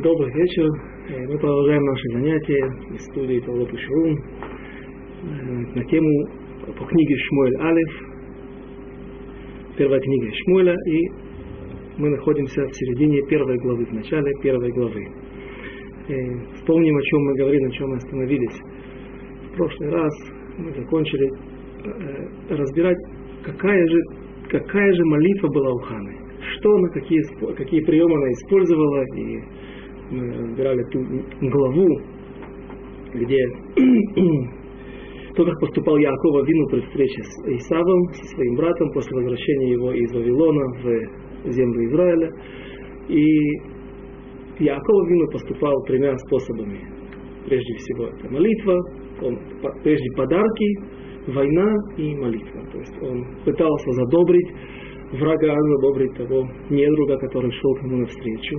Добрый вечер. Э, мы продолжаем наши занятия из студии Талоп Шурун э, на тему по книге Шмуэль Алиф, первая книга Шмуэля, и мы находимся в середине первой главы, в начале первой главы. И э, вспомним, о чем мы говорили, на чем мы остановились. В прошлый раз мы закончили разбирать, какая же, какая же молитва была у Ханы что она, какие, какие приемы она использовала, и мы разбирали ту главу, где то, как поступал Якова Вину при встрече с Исавом, со своим братом, после возвращения его из Вавилона в землю Израиля. И Якова Вину поступал тремя способами. Прежде всего, это молитва, он, прежде подарки, война и молитва. То есть он пытался задобрить врага, задобрить того недруга, который шел к нему навстречу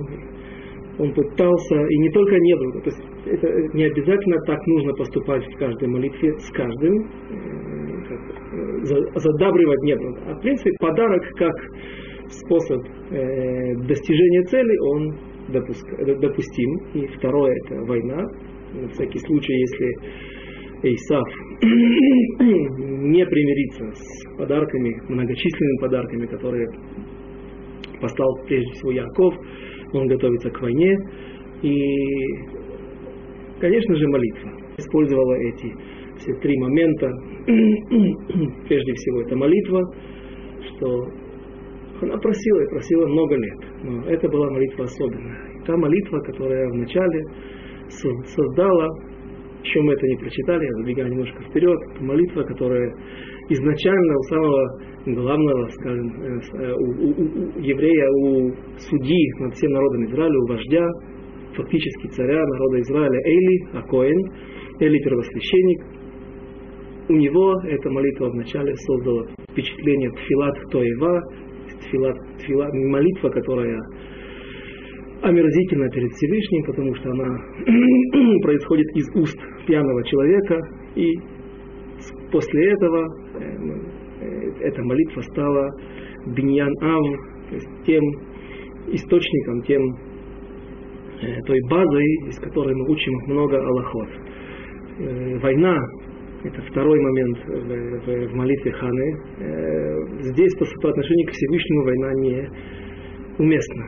он пытался, и не только недруга, то есть это не обязательно так нужно поступать в каждой молитве с каждым, э, э, задабривать недруга. А в принципе подарок как способ э, достижения цели, он допустим. И второе это война. На всякий случай, если Исав не примирится с подарками, многочисленными подарками, которые послал прежде всего Яков, он готовится к войне. И, конечно же, молитва. Использовала эти все три момента. Прежде всего, это молитва, что она просила и просила много лет. Но это была молитва особенная. Та молитва, которая вначале создала, еще мы это не прочитали, я забегаю немножко вперед, молитва, которая изначально у самого главного, скажем, э, э, у, у, у еврея, у судьи над всем народом Израиля, у вождя, фактически царя народа Израиля Эли, Акоин, Эли первосвященник, у него эта молитва вначале создала впечатление тфилат тоева, тфилат, тфилат, молитва, которая омерзительна перед Всевышним, потому что она происходит из уст пьяного человека, и после этого э, эта молитва стала биньян ав, то есть тем источником, тем э, той базой, из которой мы учим много аллахот. Э, война – это второй момент в, в, молитве Ханы. Э, здесь по, по отношению к Всевышнему война не уместна.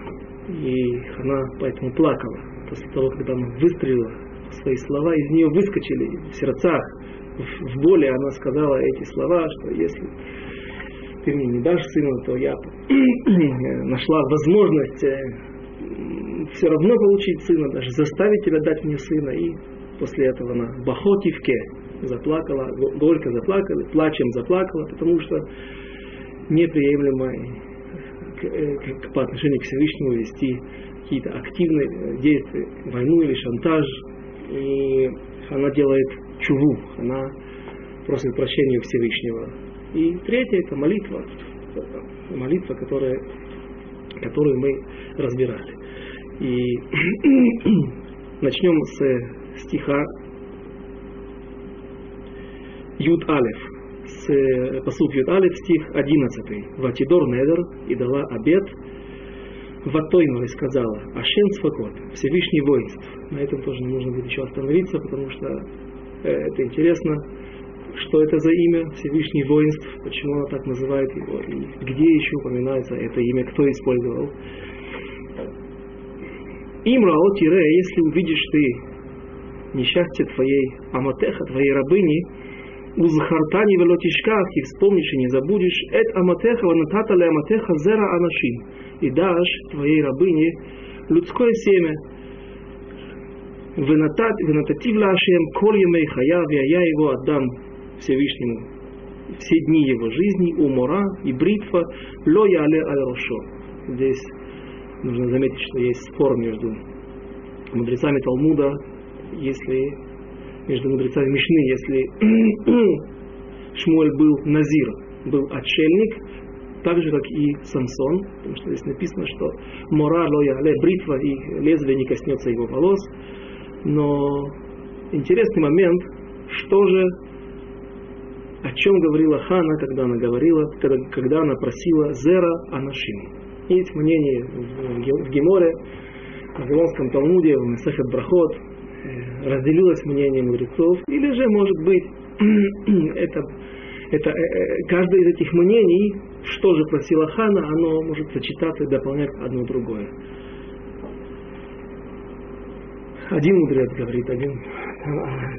И Хана поэтому плакала. После того, когда она выстрелила, свои слова из нее выскочили в сердцах, в, боли она сказала эти слова, что если ты мне не дашь сына, то я нашла возможность э, все равно получить сына, даже заставить тебя дать мне сына. И после этого она Бахотивке заплакала, горько заплакала, плачем заплакала, потому что неприемлемо э, по отношению к Всевышнему вести какие-то активные действия, войну или шантаж. И она делает чуву, она просит прощения Всевышнего и третье это молитва, молитва, которая, которую мы разбирали. И начнем с стиха Юд Алев, с посуд Юд Алев, стих 11. Ватидор Недер и дала обед Ватойну сказала, Ашен Сфакот, Всевышний воинств. На этом тоже нужно будет еще остановиться, потому что это интересно что это за имя Всевышний воинств, почему она так называет его, и где еще упоминается это имя, кто использовал. Имрао тире, если увидишь ты несчастье твоей аматеха, твоей рабыни, узхартани велотишках, и вспомнишь и не забудешь, эт аматеха ванатата аматеха зера анашим, и дашь твоей рабыне людское семя, Венатат, венататив лашем, коль емей я его отдам Всевышнему все дни его жизни, умора и бритва, ло але, аль рошо. Здесь нужно заметить, что есть спор между мудрецами Талмуда, если между мудрецами Мишны, если Шмуэль был назир, был отшельник, так же, как и Самсон, потому что здесь написано, что мора лоя але бритва и лезвие не коснется его волос. Но интересный момент, что же о чем говорила Хана, когда она говорила, когда, когда она просила Зера Анашим. Есть мнение в Геморе, в Вавилонском Талмуде, в Месахет Брахот, э, разделилось мнение мудрецов, или же, может быть, это, это, э, э, каждое из этих мнений, что же просила Хана, оно может сочетаться и дополнять одно другое. Один мудрец говорит, один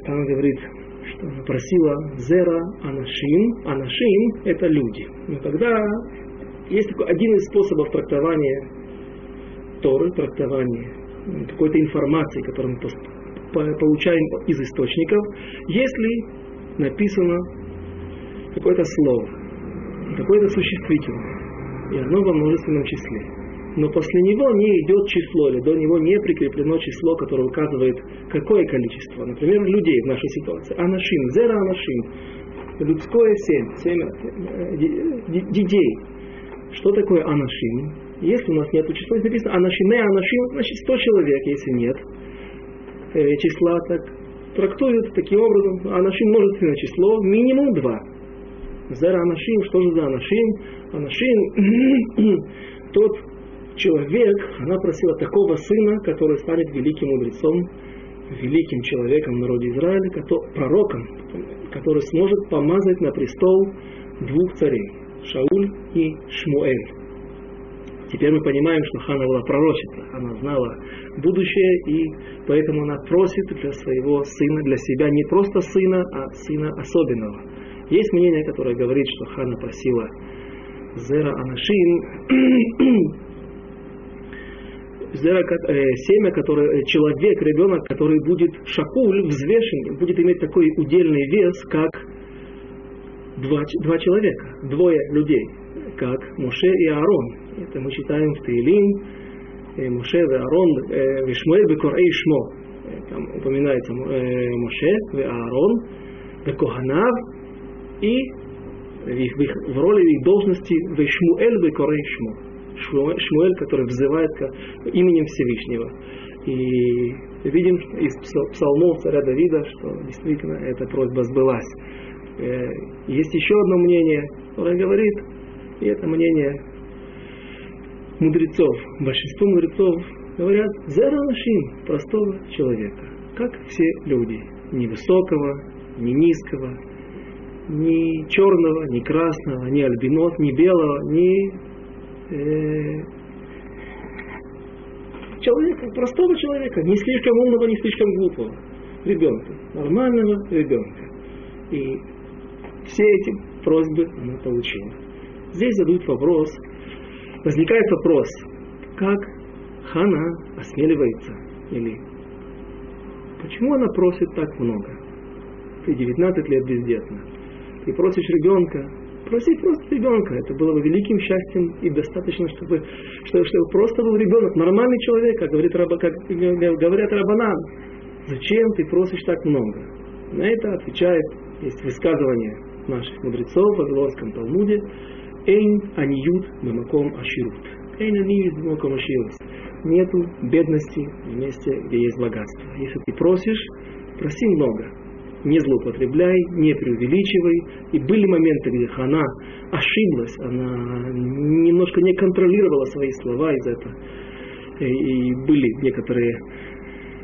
там говорит, что она просила Зера Анашим. Анашим – это люди. Но тогда есть такой один из способов трактования Торы, трактования какой-то информации, которую мы получаем из источников, если написано какое-то слово, какое-то существительное, и оно во множественном числе но после него не идет число, или до него не прикреплено число, которое указывает какое количество. Например, людей в нашей ситуации. Анашим, зера анашим, людское семя, семя э, детей. Что такое анашим? Если у нас нет числа, написано анашиме анашим, значит 100 человек, если нет э, числа, так трактуют таким образом. Анашим множественное число, минимум два. Зера анашим, что же за анашим? Анашим, тот человек, она просила такого сына, который станет великим мудрецом, великим человеком в народе Израиля, пророком, который сможет помазать на престол двух царей, Шауль и Шмуэль. Теперь мы понимаем, что Хана была пророчица, она знала будущее, и поэтому она просит для своего сына, для себя не просто сына, а сына особенного. Есть мнение, которое говорит, что Хана просила Зера Анашин, семя, которое, э, человек, ребенок, который будет шакуль, взвешен, будет иметь такой удельный вес, как два, два человека, двое людей, как Моше и Аарон. Это мы читаем в Таилим, э, Моше и Аарон, Вишмуэль Бекорей Шмо. Там упоминается Моше и Аарон, Бекоханав и в, их, в, их, в роли их должности Вишмуэль Бекорей Шмо. Шмуэль, который взывает к именем Всевышнего. И видим из псалмов царя Давида, что действительно эта просьба сбылась. Э, есть еще одно мнение, которое говорит, и это мнение мудрецов. Большинство мудрецов говорят «зера нашим» простого человека, как все люди, ни высокого, ни низкого, ни черного, ни красного, ни альбинос, ни белого, ни человека, простого человека, не слишком умного, не слишком глупого, ребенка, нормального ребенка. И все эти просьбы она получила. Здесь задают вопрос, возникает вопрос, как Хана осмеливается, или почему она просит так много? Ты 19 лет бездетна, ты просишь ребенка, Просить просто ребенка. Это было бы великим счастьем и достаточно, чтобы, чтобы, чтобы просто был ребенок, нормальный человек, как, говорит, как говорят рабанан. Зачем ты просишь так много? На это отвечает, есть высказывание наших мудрецов в Вавилонском Талмуде, Эйн аниют мамаком аширут. Эйн аниют мамаком аширут. Нету бедности в месте, где есть богатство. Если ты просишь, проси много не злоупотребляй, не преувеличивай. И были моменты, где она ошиблась, она немножко не контролировала свои слова из этого. И были некоторые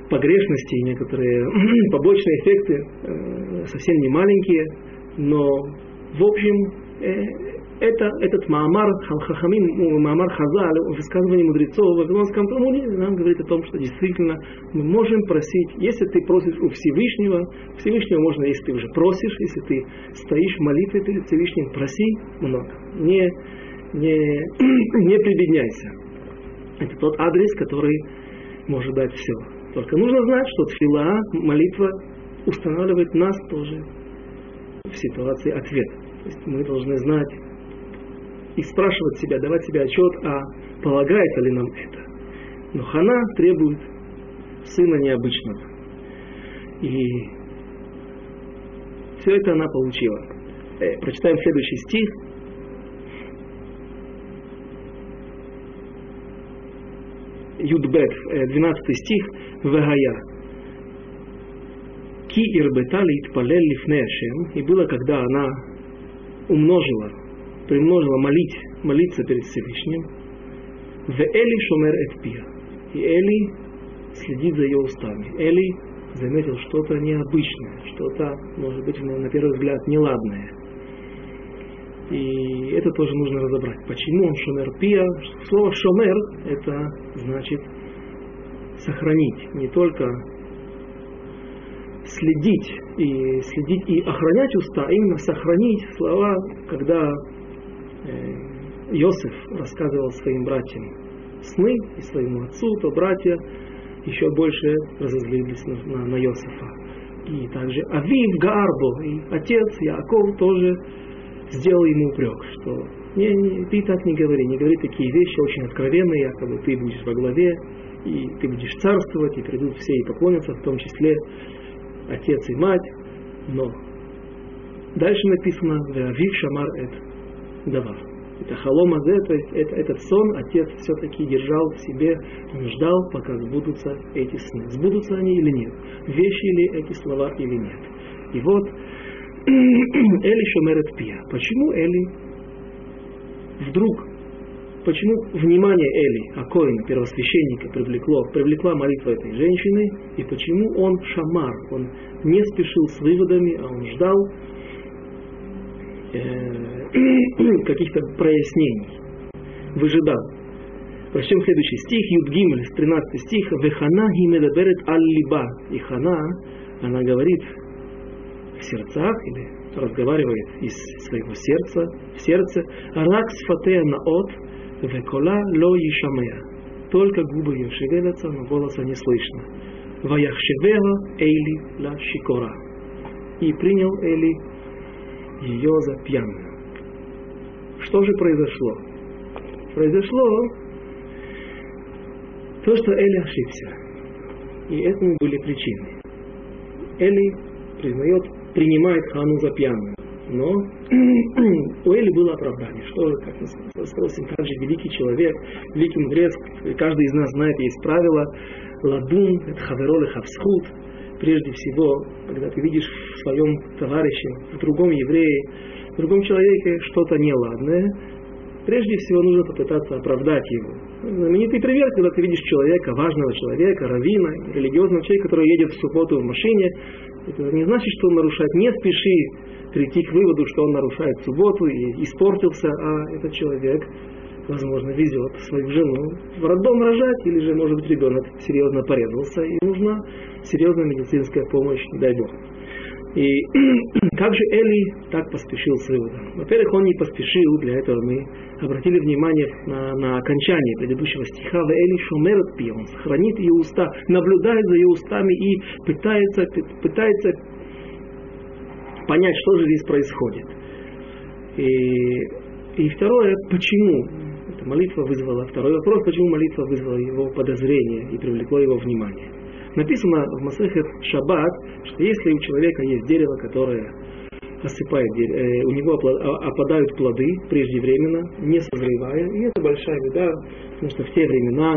погрешности, некоторые побочные эффекты, э, совсем не маленькие, но в общем э, это, этот Маамар Хахамин, Маамар Хазаль, высказывание мудрецов в Вавилонском Талмуде нам говорит о том, что действительно мы можем просить, если ты просишь у Всевышнего, Всевышнего можно, если ты уже просишь, если ты стоишь в молитве перед Всевышним, проси много. Не, не, не прибедняйся. Это тот адрес, который может дать все. Только нужно знать, что тфила, молитва, устанавливает нас тоже в ситуации ответа. То есть мы должны знать, и спрашивать себя, давать себе отчет, а полагается ли нам это. Но Хана требует сына необычного. И все это она получила. Э, прочитаем следующий стих. Юдбет, 12 э, стих, Вегая. Ки ирбетали итпалел лифнешем, и было, когда она умножила примножила молить, молиться перед Всевышним. В Эли шумер эт И Эли следит за ее устами. Эли заметил что-то необычное, что-то, может быть, на первый взгляд, неладное. И это тоже нужно разобрать. Почему он шомер пия? Слово шомер это значит сохранить, не только следить и следить и охранять уста, а именно сохранить слова, когда Иосиф рассказывал своим братьям сны и своему отцу, то братья еще больше разозлились на, на, на Иосифа. И также Авив Гаарбо, и отец Яков тоже сделал ему упрек, что не, не, ты так не говори, не говори такие вещи очень откровенные, якобы ты будешь во главе, и ты будешь царствовать, и придут все и поклонятся, в том числе отец и мать, но дальше написано «Вавив шамар эт давар». Это халома то есть это, этот сон отец все-таки держал в себе, ждал, пока сбудутся эти сны. Сбудутся они или нет? Вещи ли эти слова или нет? И вот Эли шомерет пия. Почему Эли вдруг, почему внимание Эли, Акоина, первосвященника, привлекло, привлекла молитва этой женщины, и почему он шамар, он не спешил с выводами, а он ждал э, каких-то прояснений, выжидал. Прочтем следующий стих, Юдгимль, 13 стих, Вехана гимедаберет аль-либа. И Хана, она говорит в сердцах или разговаривает из своего сердца, в сердце, ракс фатея наот, векола ло ишамея. Только губы ее шевелятся, но голоса не слышно. Ваяхшевега Эйли ла шикора. И принял Эли ее за пьяную. Что же произошло? Произошло то, что Эли ошибся. И этому были причины. Эли признает принимает хану за пьяную. Но у Эли было оправдание. Что, как мы спросим, как же великий человек, великий мудрец, каждый из нас знает, есть правило, ладун, это хаверол хавсхут, прежде всего, когда ты видишь в своем товарище, в другом еврее, в другом человеке что-то неладное, прежде всего нужно попытаться оправдать его. Знаменитый пример, когда ты видишь человека, важного человека, равина, религиозного человека, который едет в субботу в машине, это не значит, что он нарушает. Не спеши прийти к выводу, что он нарушает субботу и испортился, а этот человек, возможно, везет свою жену в роддом рожать, или же, может быть, ребенок серьезно порезался, и нужна серьезная медицинская помощь, дай Бог. И как же Эли так поспешил с выводом? Во-первых, он не поспешил, для этого мы обратили внимание на, на окончание предыдущего стиха. В Эли шумерет пи, он сохранит ее уста, наблюдает за ее устами и пытается, пытается понять, что же здесь происходит. И, и второе, почему эта молитва вызвала, второй вопрос, почему молитва вызвала его подозрение и привлекло его внимание. Написано в Масехет Шаббат, что если у человека есть дерево, которое осыпает, э, у него а, опадают плоды преждевременно, не созревая, и это большая беда, потому что в те времена,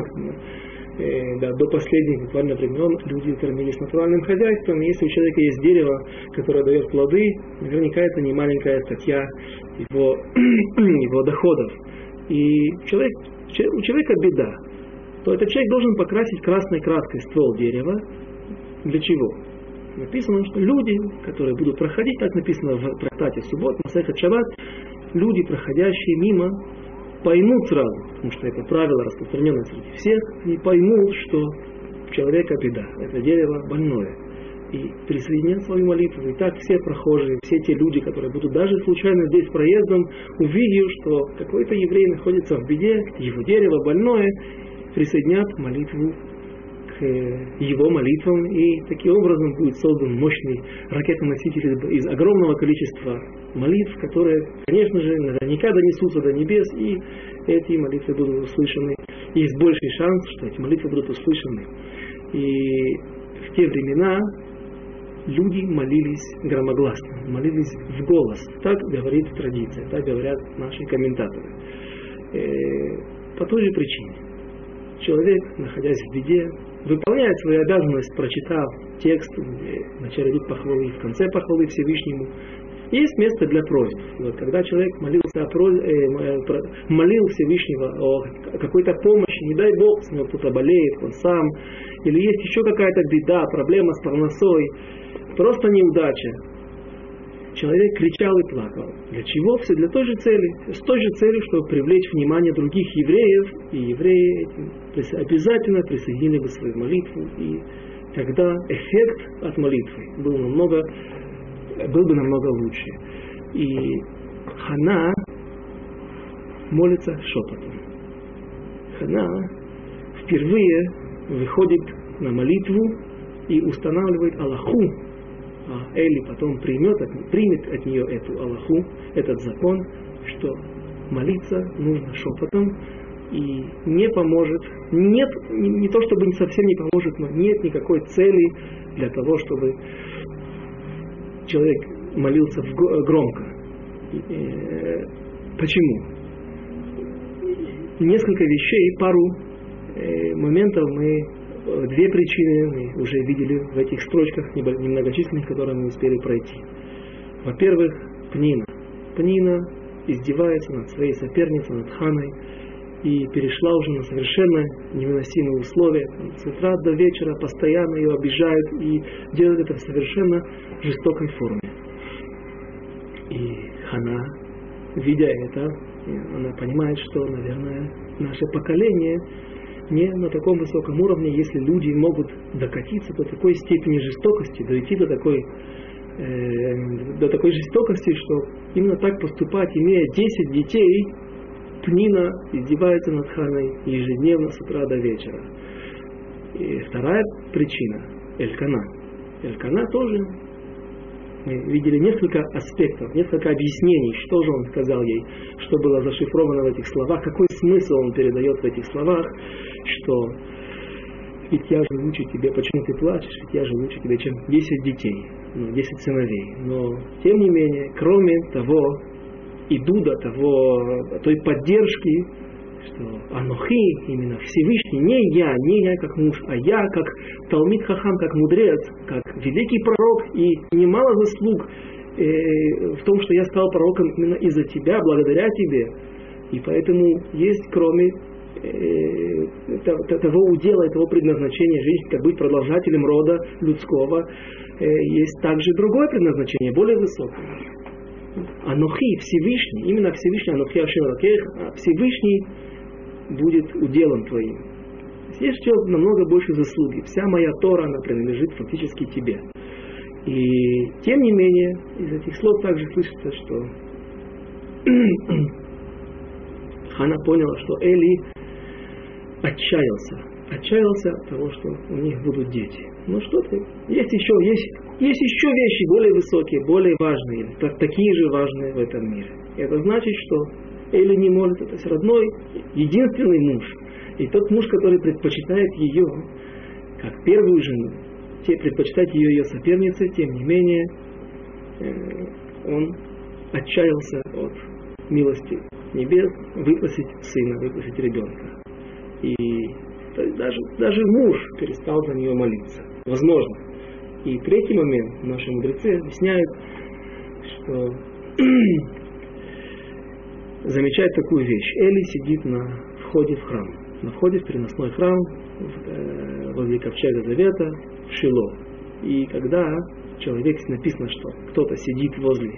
э, да, до последних буквально времен люди кормились натуральным хозяйством, и если у человека есть дерево, которое дает плоды, наверняка это не маленькая статья его, его доходов. И человек, у человека беда то этот человек должен покрасить красной краской ствол дерева. Для чего? Написано, что люди, которые будут проходить, как написано в трактате Суббот, Масехат Шаббат, люди, проходящие мимо, поймут сразу, потому что это правило распространенное среди всех, и поймут, что человека беда, это дерево больное. И присоединят свою молитву. И так все прохожие, все те люди, которые будут даже случайно здесь проездом, увидев, что какой-то еврей находится в беде, его дерево больное, присоединят молитву к его молитвам, и таким образом будет создан мощный ракетоноситель из огромного количества молитв, которые, конечно же, наверняка донесутся до небес, и эти молитвы будут услышаны. Есть больший шанс, что эти молитвы будут услышаны. И в те времена люди молились громогласно, молились в голос. Так говорит традиция, так говорят наши комментаторы. Э, по той же причине человек, находясь в беде, выполняет свою обязанность, прочитав текст, где вначале идут похвалы, в конце похвалы Всевышнему, Есть место для просьб. Вот когда человек молился о просьбе, э, молил Всевышнего о какой-то помощи, не дай Бог, с него кто-то болеет, он сам, или есть еще какая-то беда, проблема с парносой, просто неудача. Человек кричал и плакал. Для чего? Все для той же цели. С той же целью, чтобы привлечь внимание других евреев, и евреи обязательно присоединили бы свою молитву, и тогда эффект от молитвы был намного был бы намного лучше. И Хана молится шепотом. Хана впервые выходит на молитву и устанавливает Аллаху, а Эли потом примет, примет от нее эту Аллаху, этот закон, что молиться нужно шепотом, и не поможет, нет, не то чтобы совсем не поможет, но нет никакой цели для того, чтобы человек молился громко. Э, почему? Несколько вещей, пару э, моментов мы, э, две причины мы уже видели в этих строчках немногочисленных, которые мы успели пройти. Во-первых, Пнина. Пнина издевается над своей соперницей, над Ханой, и перешла уже на совершенно невыносимые условия. С утра до вечера постоянно ее обижают и делают это в совершенно жестокой форме. И Хана, видя это, она понимает, что, наверное, наше поколение не на таком высоком уровне, если люди могут докатиться до такой степени жестокости, дойти до такой, э, до такой жестокости, что именно так поступать, имея 10 детей, Пнина издевается над Ханой ежедневно с утра до вечера. И вторая причина – Элькана. Элькана тоже мы видели несколько аспектов, несколько объяснений, что же он сказал ей, что было зашифровано в этих словах, какой смысл он передает в этих словах, что ведь я же лучше тебе, почему ты плачешь, ведь я же лучше тебе, чем 10 детей, ну, 10 сыновей. Но, тем не менее, кроме того, иду до того, той поддержки, что Анухи, именно Всевышний, не я, не я как муж, а я как Талмит Хахам, как мудрец, как великий пророк, и немало заслуг э, в том, что я стал пророком именно из-за тебя, благодаря тебе. И поэтому есть, кроме э, того удела, этого предназначения жизни, как быть продолжателем рода людского, э, есть также другое предназначение, более высокое. Анухи, Всевышний, именно Всевышний, Анухи Ашем Ракех, Всевышний будет уделом твоим. Есть еще намного больше заслуги. Вся моя Тора, она принадлежит фактически тебе. И тем не менее, из этих слов также слышится, что Хана поняла, что Эли отчаялся. Отчаялся от того, что у них будут дети. Ну что ты? Есть еще, есть, есть еще вещи более высокие, более важные, так, такие же важные в этом мире. Это значит, что Эли не может, это есть родной, единственный муж. И тот муж, который предпочитает ее, как первую жену, те предпочитать ее ее сопернице, тем не менее, э, он отчаялся от милости небес выпросить сына, выпросить ребенка. И даже, даже муж перестал за нее молиться. Возможно. И третий момент наши мудрецы объясняют, что замечает такую вещь. Эли сидит на входе в храм. На входе в переносной храм э, возле ковчега завета в Шило. И когда человек написано, что кто-то сидит возле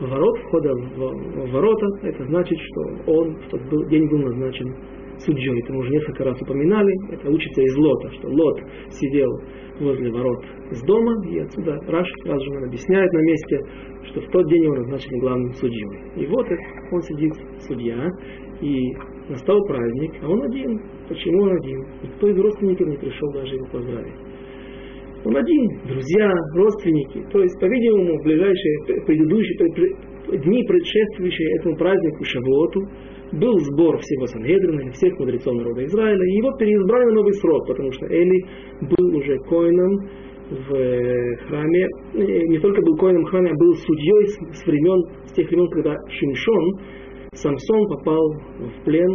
ворот, входа в ворота, это значит, что он в тот день был назначен судьей. Это мы уже несколько раз упоминали. Это учится из Лота, что Лот сидел возле ворот с дома, и отсюда Раш сразу же объясняет на месте, что в тот день его назначили главным судьей. И вот он сидит, судья, и настал праздник, а он один. Почему он один? Никто из родственников не пришел даже его поздравить. Он один, друзья, родственники. То есть, по-видимому, ближайшие предыдущие дни, предшествующие этому празднику Шавуоту, был сбор всего Сангедрина, всех мудрецов народа Израиля, и его переизбрали на новый срок, потому что Эли был уже коином в э, храме, не только был коином в храме, а был судьей с, времен, с тех времен, когда Шимшон, Самсон попал в плен,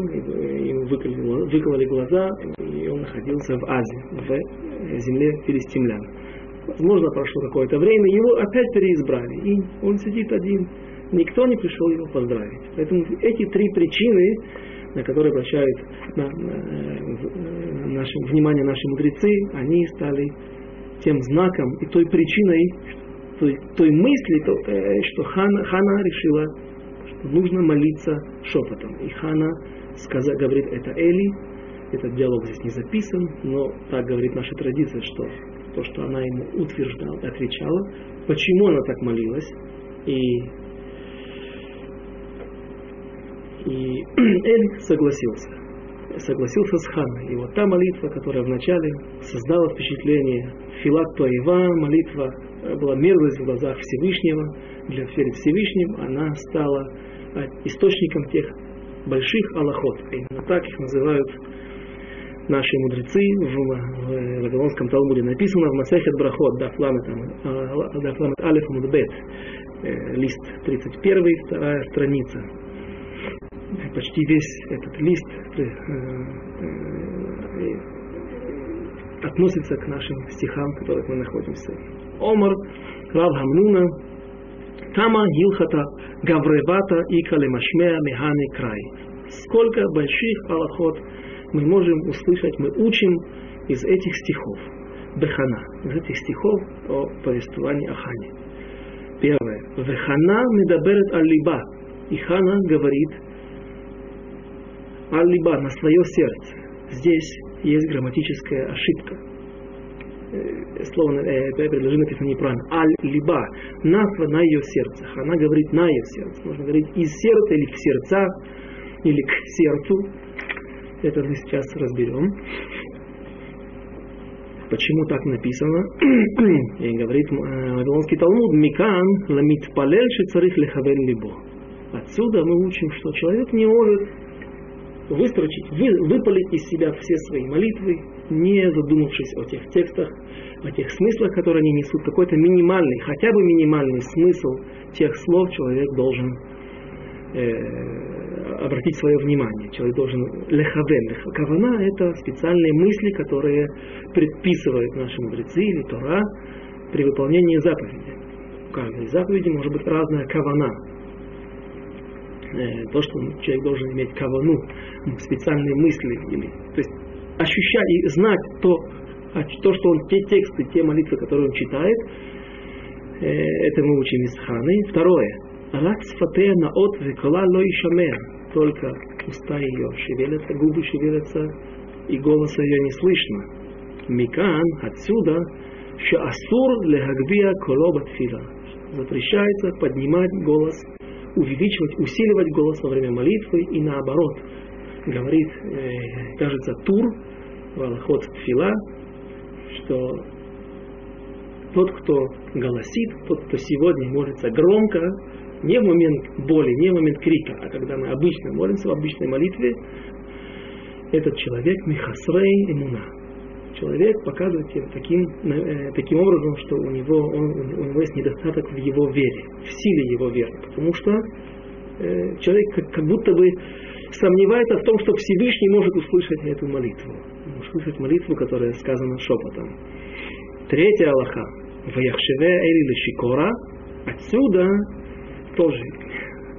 ему выкололи, выкололи глаза, и он находился в Азии, в земле филистимлян. Возможно, прошло какое-то время, его опять переизбрали, и он сидит один. Никто не пришел его поздравить. Поэтому эти три причины, на которые обращают на, на, на наше, внимание наши мудрецы, они стали тем знаком и той причиной, той, той мысли, то, э, что Хана, Хана решила, что нужно молиться шепотом. И Хана сказа, говорит, это Эли, этот диалог здесь не записан, но так говорит наша традиция, что то, что она ему утверждала, отвечала, почему она так молилась, и, и Эль согласился. Согласился с Ханой. И вот та молитва, которая вначале создала впечатление Филат Тоева, молитва была мерзость в глазах Всевышнего, для перед Всевышним она стала источником тех больших аллахот. Именно так их называют наши мудрецы в, в Вавилонском Талмуде. Написано в Масехет Брахот, Дафламет а, Алиф Мудбет, э, лист 31, вторая страница. Почти весь этот лист э, э, относится к нашим стихам, в которых мы находимся. Омар, Рав Хамнуна, Тама Гилхата Гавревата и Калемашмея Механи Край. Сколько больших аллахот мы можем услышать, мы учим из этих стихов. Бехана, из этих стихов о повествовании о Хане. Первое. Вехана медаберет аль-либа. И Хана говорит аль-либа, на свое сердце. Здесь есть грамматическая ошибка. Э, слово э, предложение написано неправильно. Аль-либа. На, на ее сердце. Хана говорит на ее сердце. Можно говорить из сердца или в сердца, или к сердцу. Это мы сейчас разберем. Почему так написано? И говорит э, Вавилонский Талмуд, Микан ламит палель царих лехавен либо. Отсюда мы учим, что человек не может выстрочить, вы, выпалить из себя все свои молитвы, не задумавшись о тех текстах, о тех смыслах, которые они несут. Какой-то минимальный, хотя бы минимальный смысл тех слов человек должен э, обратить свое внимание. Человек должен лехавен. Кавана – это специальные мысли, которые предписывают наши мудрецы или Тора при выполнении заповеди. У каждой заповеди может быть разная кавана. Э, то, что человек должен иметь кавану, специальные мысли. Или, то есть ощущать и знать то, то, что он, те тексты, те молитвы, которые он читает, э, это мы учим из Ханы. Второе. Рак сфатея наот векола ло ишамер только уста ее шевелятся, губы шевелятся, и голоса ее не слышно. Микан отсюда, что асур лехагбия колоба тфила. Запрещается поднимать голос, увеличивать, усиливать голос во время молитвы и наоборот. Говорит, э, кажется, Тур, Валахот Тфила, что тот, кто голосит, тот, кто сегодня молится громко, не в момент боли, не в момент крика, а когда мы обычно молимся в обычной молитве, этот человек Михасрей Эмуна. Человек показывает таким, э, таким образом, что у него, он, у него есть недостаток в его вере, в силе его веры. Потому что э, человек как, как будто бы сомневается в том, что Всевышний может услышать эту молитву. Услышать молитву, которая сказана шепотом. Третья Аллаха. Ваяхшеве Эли Шикора. Отсюда тоже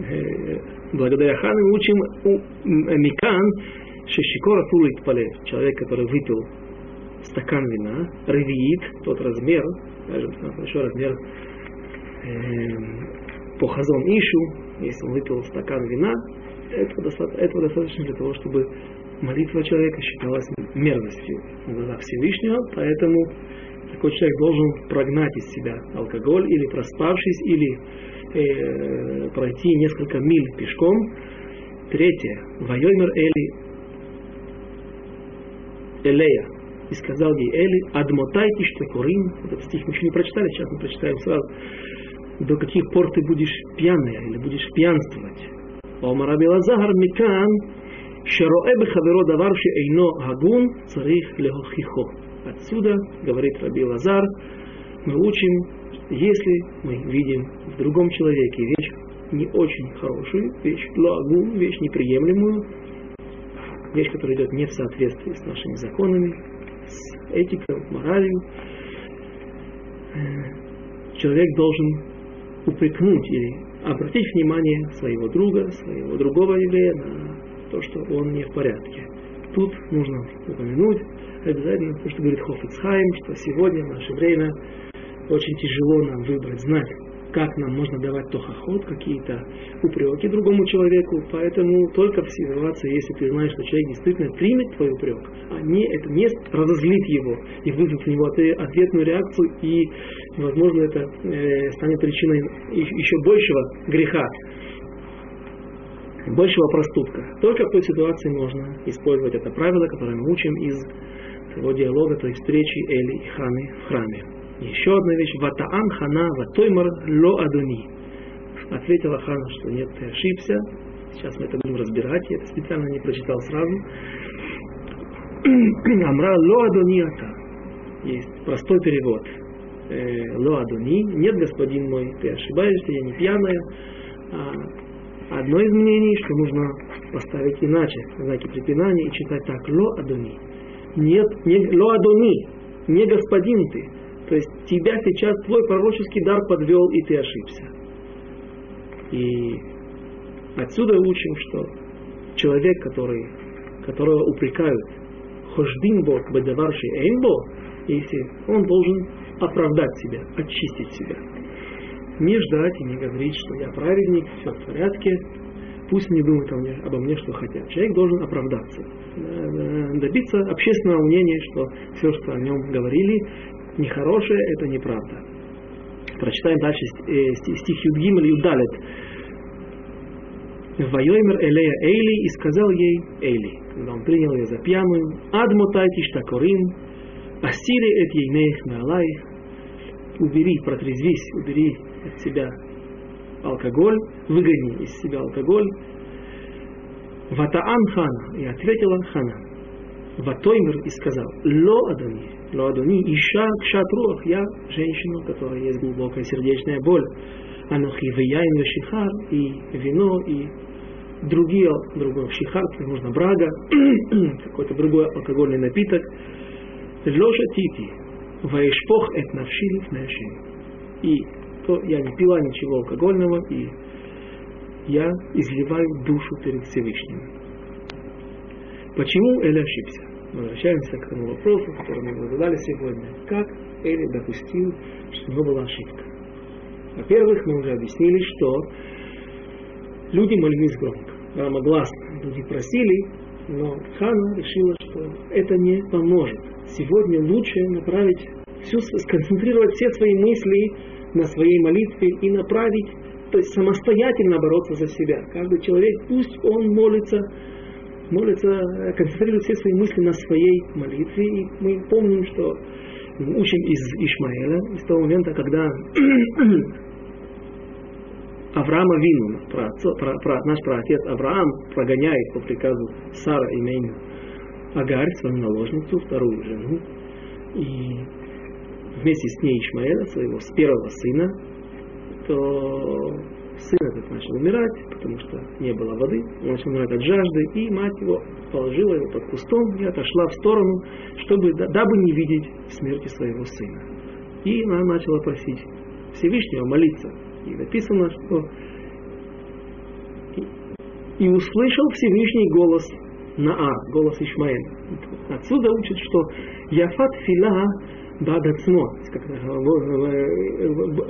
э, благодаря Хану учим у Микан, Шешикора Фулит Пале, человек, который выпил стакан вина, ревиит, тот размер, скажем, большой размер э, по хазон Ишу, если он выпил стакан вина, этого достаточно, этого достаточно для того, чтобы молитва человека считалась мерзостью в глазах Всевышнего, поэтому такой человек должен прогнать из себя алкоголь или проспавшись, или э, пройти несколько миль пешком. Третье. Вайомер Эли Элея. И сказал ей Эли, адмотайте что курим. Этот стих мы еще не прочитали, сейчас мы прочитаем сразу. До каких пор ты будешь пьяная или будешь пьянствовать? Омар Абилазахар Микан Шароэ бехаверо давар эйно хагун царих лехохихо. Отсюда, говорит Раби Лазар, мы учим если мы видим в другом человеке вещь не очень хорошую, вещь лагу, вещь неприемлемую, вещь, которая идет не в соответствии с нашими законами, с этикой, моралью, человек должен упрекнуть или обратить внимание своего друга, своего другого еврея на то, что он не в порядке. Тут нужно упомянуть обязательно то, что говорит Хофицхайм, что сегодня, в наше время, очень тяжело нам выбрать, знать, как нам можно давать тохоход, какие-то упреки другому человеку. Поэтому только в ситуации, если ты знаешь, что человек действительно примет твой упрек, а не, это не разозлит его и вызовет у него ответную реакцию, и, возможно, это э, станет причиной еще большего греха, большего проступка. Только в той ситуации можно использовать это правило, которое мы учим из того диалога, той встречи Эли и Ханы в храме. Еще одна вещь. Ватаан хана ватоймар ло адуни. Ответила хана, что нет, ты ошибся. Сейчас мы это будем разбирать. Я это специально не прочитал сразу. Амра ло адуни ата. Есть простой перевод. Э, ло адуни. Нет, господин мой, ты ошибаешься, я не пьяная. А одно из мнений, что нужно поставить иначе знаки препинания и читать так. Ло адуни. Нет, не ло адуни. Не господин ты то есть тебя сейчас твой пророческий дар подвел, и ты ошибся. И отсюда учим, что человек, который, которого упрекают, хождин Бог бедаварши эйнбо, если он должен оправдать себя, очистить себя. Не ждать и не говорить, что я праведник, все в порядке, пусть не думают обо мне, что хотят. Человек должен оправдаться, добиться общественного мнения, что все, что о нем говорили, нехорошее, это неправда. Прочитаем дальше э, стих Юдгим или Юдалет. Вайоймер Элея Эйли и сказал ей Эйли, когда он принял ее за пьяную, Адмотайте штакорим, Асири эт ейнех наалай, убери, протрезвись, убери от себя алкоголь, выгони из себя алкоголь. Ватаан хана, и ответила хана, Ватоймер и сказал, Ло Адони, Ло Адони, Иша Кшатруах, я женщина, у которой есть глубокая сердечная боль. Анохи Вияин Шихар, и вино, и другие, другой шихар, возможно, брага, какой-то другой алкогольный напиток. Лоша Тити, Ваишпох эт навшилив нашим. И то я не пила ничего алкогольного, и я изливаю душу перед Всевышним. Почему Эли ошибся? Возвращаемся к тому вопросу, который мы задали сегодня. Как Эли допустил, что у него была ошибка? Во-первых, мы уже объяснили, что люди молились громко, громогласно. Люди просили, но Хана решила, что это не поможет. Сегодня лучше направить всю, сконцентрировать все свои мысли на своей молитве и направить, то есть самостоятельно бороться за себя. Каждый человек, пусть он молится молится, концентрирует все свои мысли на своей молитве. И мы помним, что учим из Ишмаэля, из того момента, когда Авраама Вину, про, про, про, наш праотец Авраам прогоняет по приказу Сара имя Агарь, свою наложницу, вторую жену, и вместе с ней Ишмаэля, своего с первого сына, то сын этот начал умирать, потому что не было воды, он начал умирать от жажды, и мать его положила его под кустом и отошла в сторону, чтобы, дабы не видеть смерти своего сына. И она начала просить Всевышнего молиться. И написано, что и, услышал Всевышний голос Наа, голос Ишмаэля. Отсюда учат, что Яфат Фила бадацмо.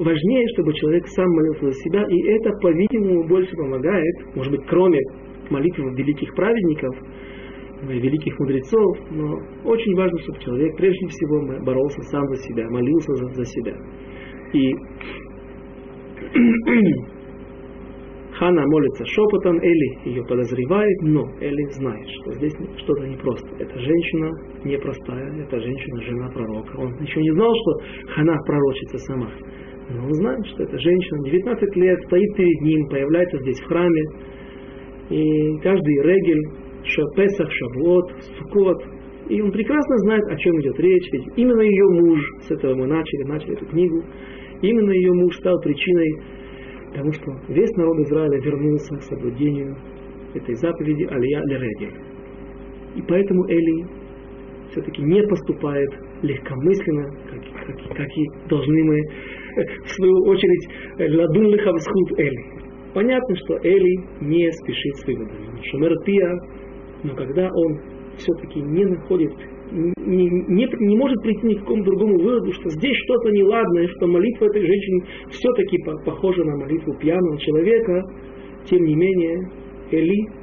Важнее, чтобы человек сам молился за себя, и это, по-видимому, больше помогает, может быть, кроме молитвы великих праведников, великих мудрецов, но очень важно, чтобы человек прежде всего боролся сам за себя, молился за, за себя. И Хана молится шепотом, Эли ее подозревает, но Эли знает, что здесь что-то непросто. Эта женщина непростая, эта женщина жена пророка. Он еще не знал, что Хана пророчится сама. Но он знает, что эта женщина 19 лет стоит перед ним, появляется здесь в храме. И каждый регель, Песах, Шавуот, Сукот, и он прекрасно знает, о чем идет речь. Ведь именно ее муж, с этого мы начали, начали эту книгу, именно ее муж стал причиной Потому что весь народ Израиля вернулся к соблюдению этой заповеди Алия Лереди. И поэтому Эли все-таки не поступает легкомысленно, как как, как и должны мы, в свою очередь, ладун лихавсхуд Эли. Понятно, что Эли не спешит с выводами. Шумер Пия, но когда он все-таки не находит, не, не, не может прийти ни к какому другому выводу, что здесь что-то неладное, что молитва этой женщины все-таки похожа на молитву пьяного человека, тем не менее, Эли,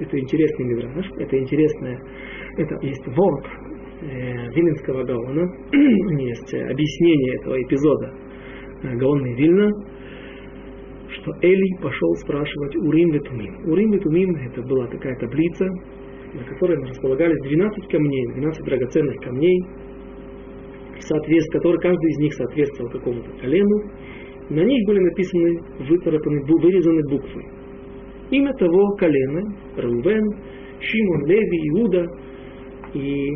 это интересный мидраж, это интересное, это есть ворд э, Виленского Гаона, есть объяснение этого эпизода. Э, Гаона Вильна, что Эли пошел спрашивать Урим Ветумим. Урим Ветумим это была такая таблица, на которой располагались 12 камней, 12 драгоценных камней, соответственно, которые каждый из них соответствовал какому-то колену. На них были написаны, выцарапаны, вырезаны буквы. Имя того колена, Рувен, Шимон, Леви, Иуда. И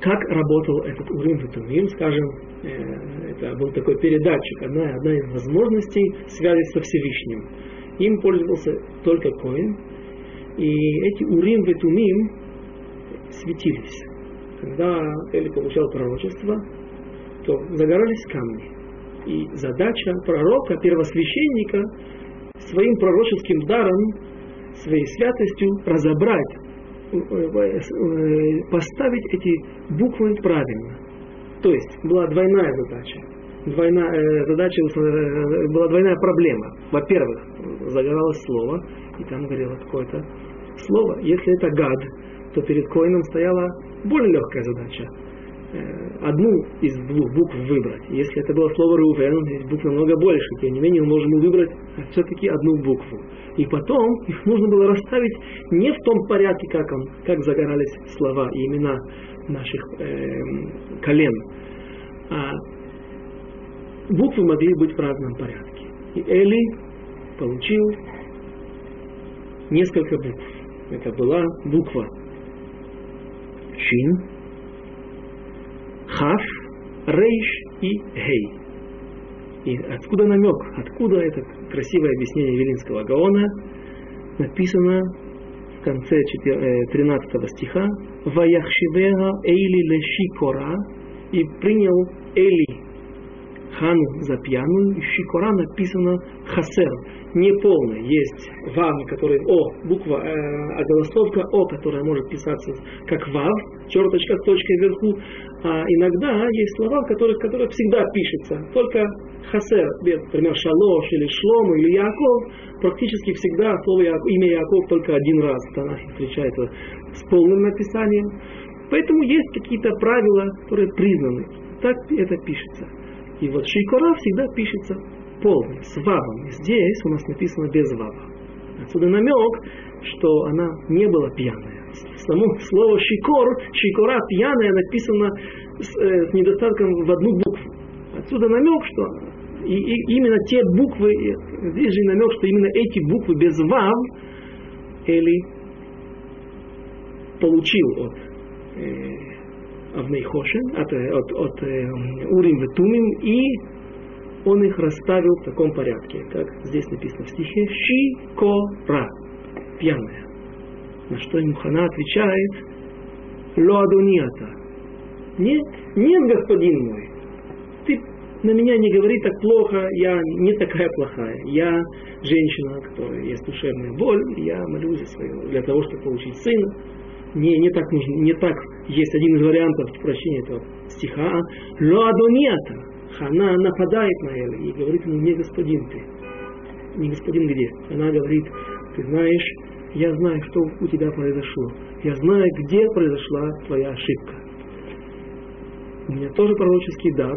как работал этот Урим Ветумим, скажем, э, это был такой передатчик, одна, одна из возможностей связи со Всевышним. Им пользовался только Коин, и эти Урим Ветумим светились. Когда Эли получал пророчество, то загорались камни. И задача пророка, первосвященника, своим пророческим даром, своей святостью разобрать, э, э, поставить эти буквы правильно. То есть была двойная задача. Двойная, э, задача была двойная проблема. Во-первых, загоралось слово, и там горело какое-то слово. Если это гад, то перед коином стояла более легкая задача. Э, одну из двух букв выбрать. Если это было слово Рувен, здесь букв намного больше, тем не менее должен был выбрать все-таки одну букву. И потом их нужно было расставить не в том порядке, как, он, как загорались слова и имена наших э, колен, а буквы могли быть в разном порядке. И Эли получил несколько букв. Это была буква Чин, Хав, Рейш и Гей. И откуда намек, откуда это красивое объяснение Велинского Гаона, написано в конце 13 э, стиха «Ваяхшивега Эйли лешикора» и принял Эли Хану за пьяную, и Шикора написано Хасер, неполный. Есть Вав, который О, буква, э, а голосовка О, которая может писаться как Вав, черточка с точкой вверху. А иногда есть слова, в которых, которых всегда пишется, только Хасер, например, Шалош или Шлом или Яков, практически всегда слово Яков, имя Яков только один раз в Танахе встречается с полным написанием. Поэтому есть какие-то правила, которые признаны. Так это пишется. И вот Шейкора всегда пишется полный, с вавом. Здесь у нас написано без вава. Отсюда намек, что она не была пьяная. Само слово шикор, шикора пьяная написано с, э, с недостатком в одну букву. Отсюда намек, что и, и именно те буквы, здесь же намек, что именно эти буквы без вав Эли получил от э, Авнейхошин, от, от, от э, Урим Ветумим, и он их расставил в таком порядке, как здесь написано в стихе, Ши-ко-ра, пьяная. На что ему Хана отвечает, Ло Адонията, нет, нет, господин мой, ты на меня не говори так плохо, я не такая плохая. Я женщина, которая есть душевная боль, я молюсь за свою, для того, чтобы получить сына не, не, так нужно, не так есть один из вариантов прощения этого стиха. Ло адонията. Хана нападает на Эли и говорит ему, не господин ты. Не господин где? Она говорит, ты знаешь, я знаю, что у тебя произошло. Я знаю, где произошла твоя ошибка. У меня тоже пророческий дар.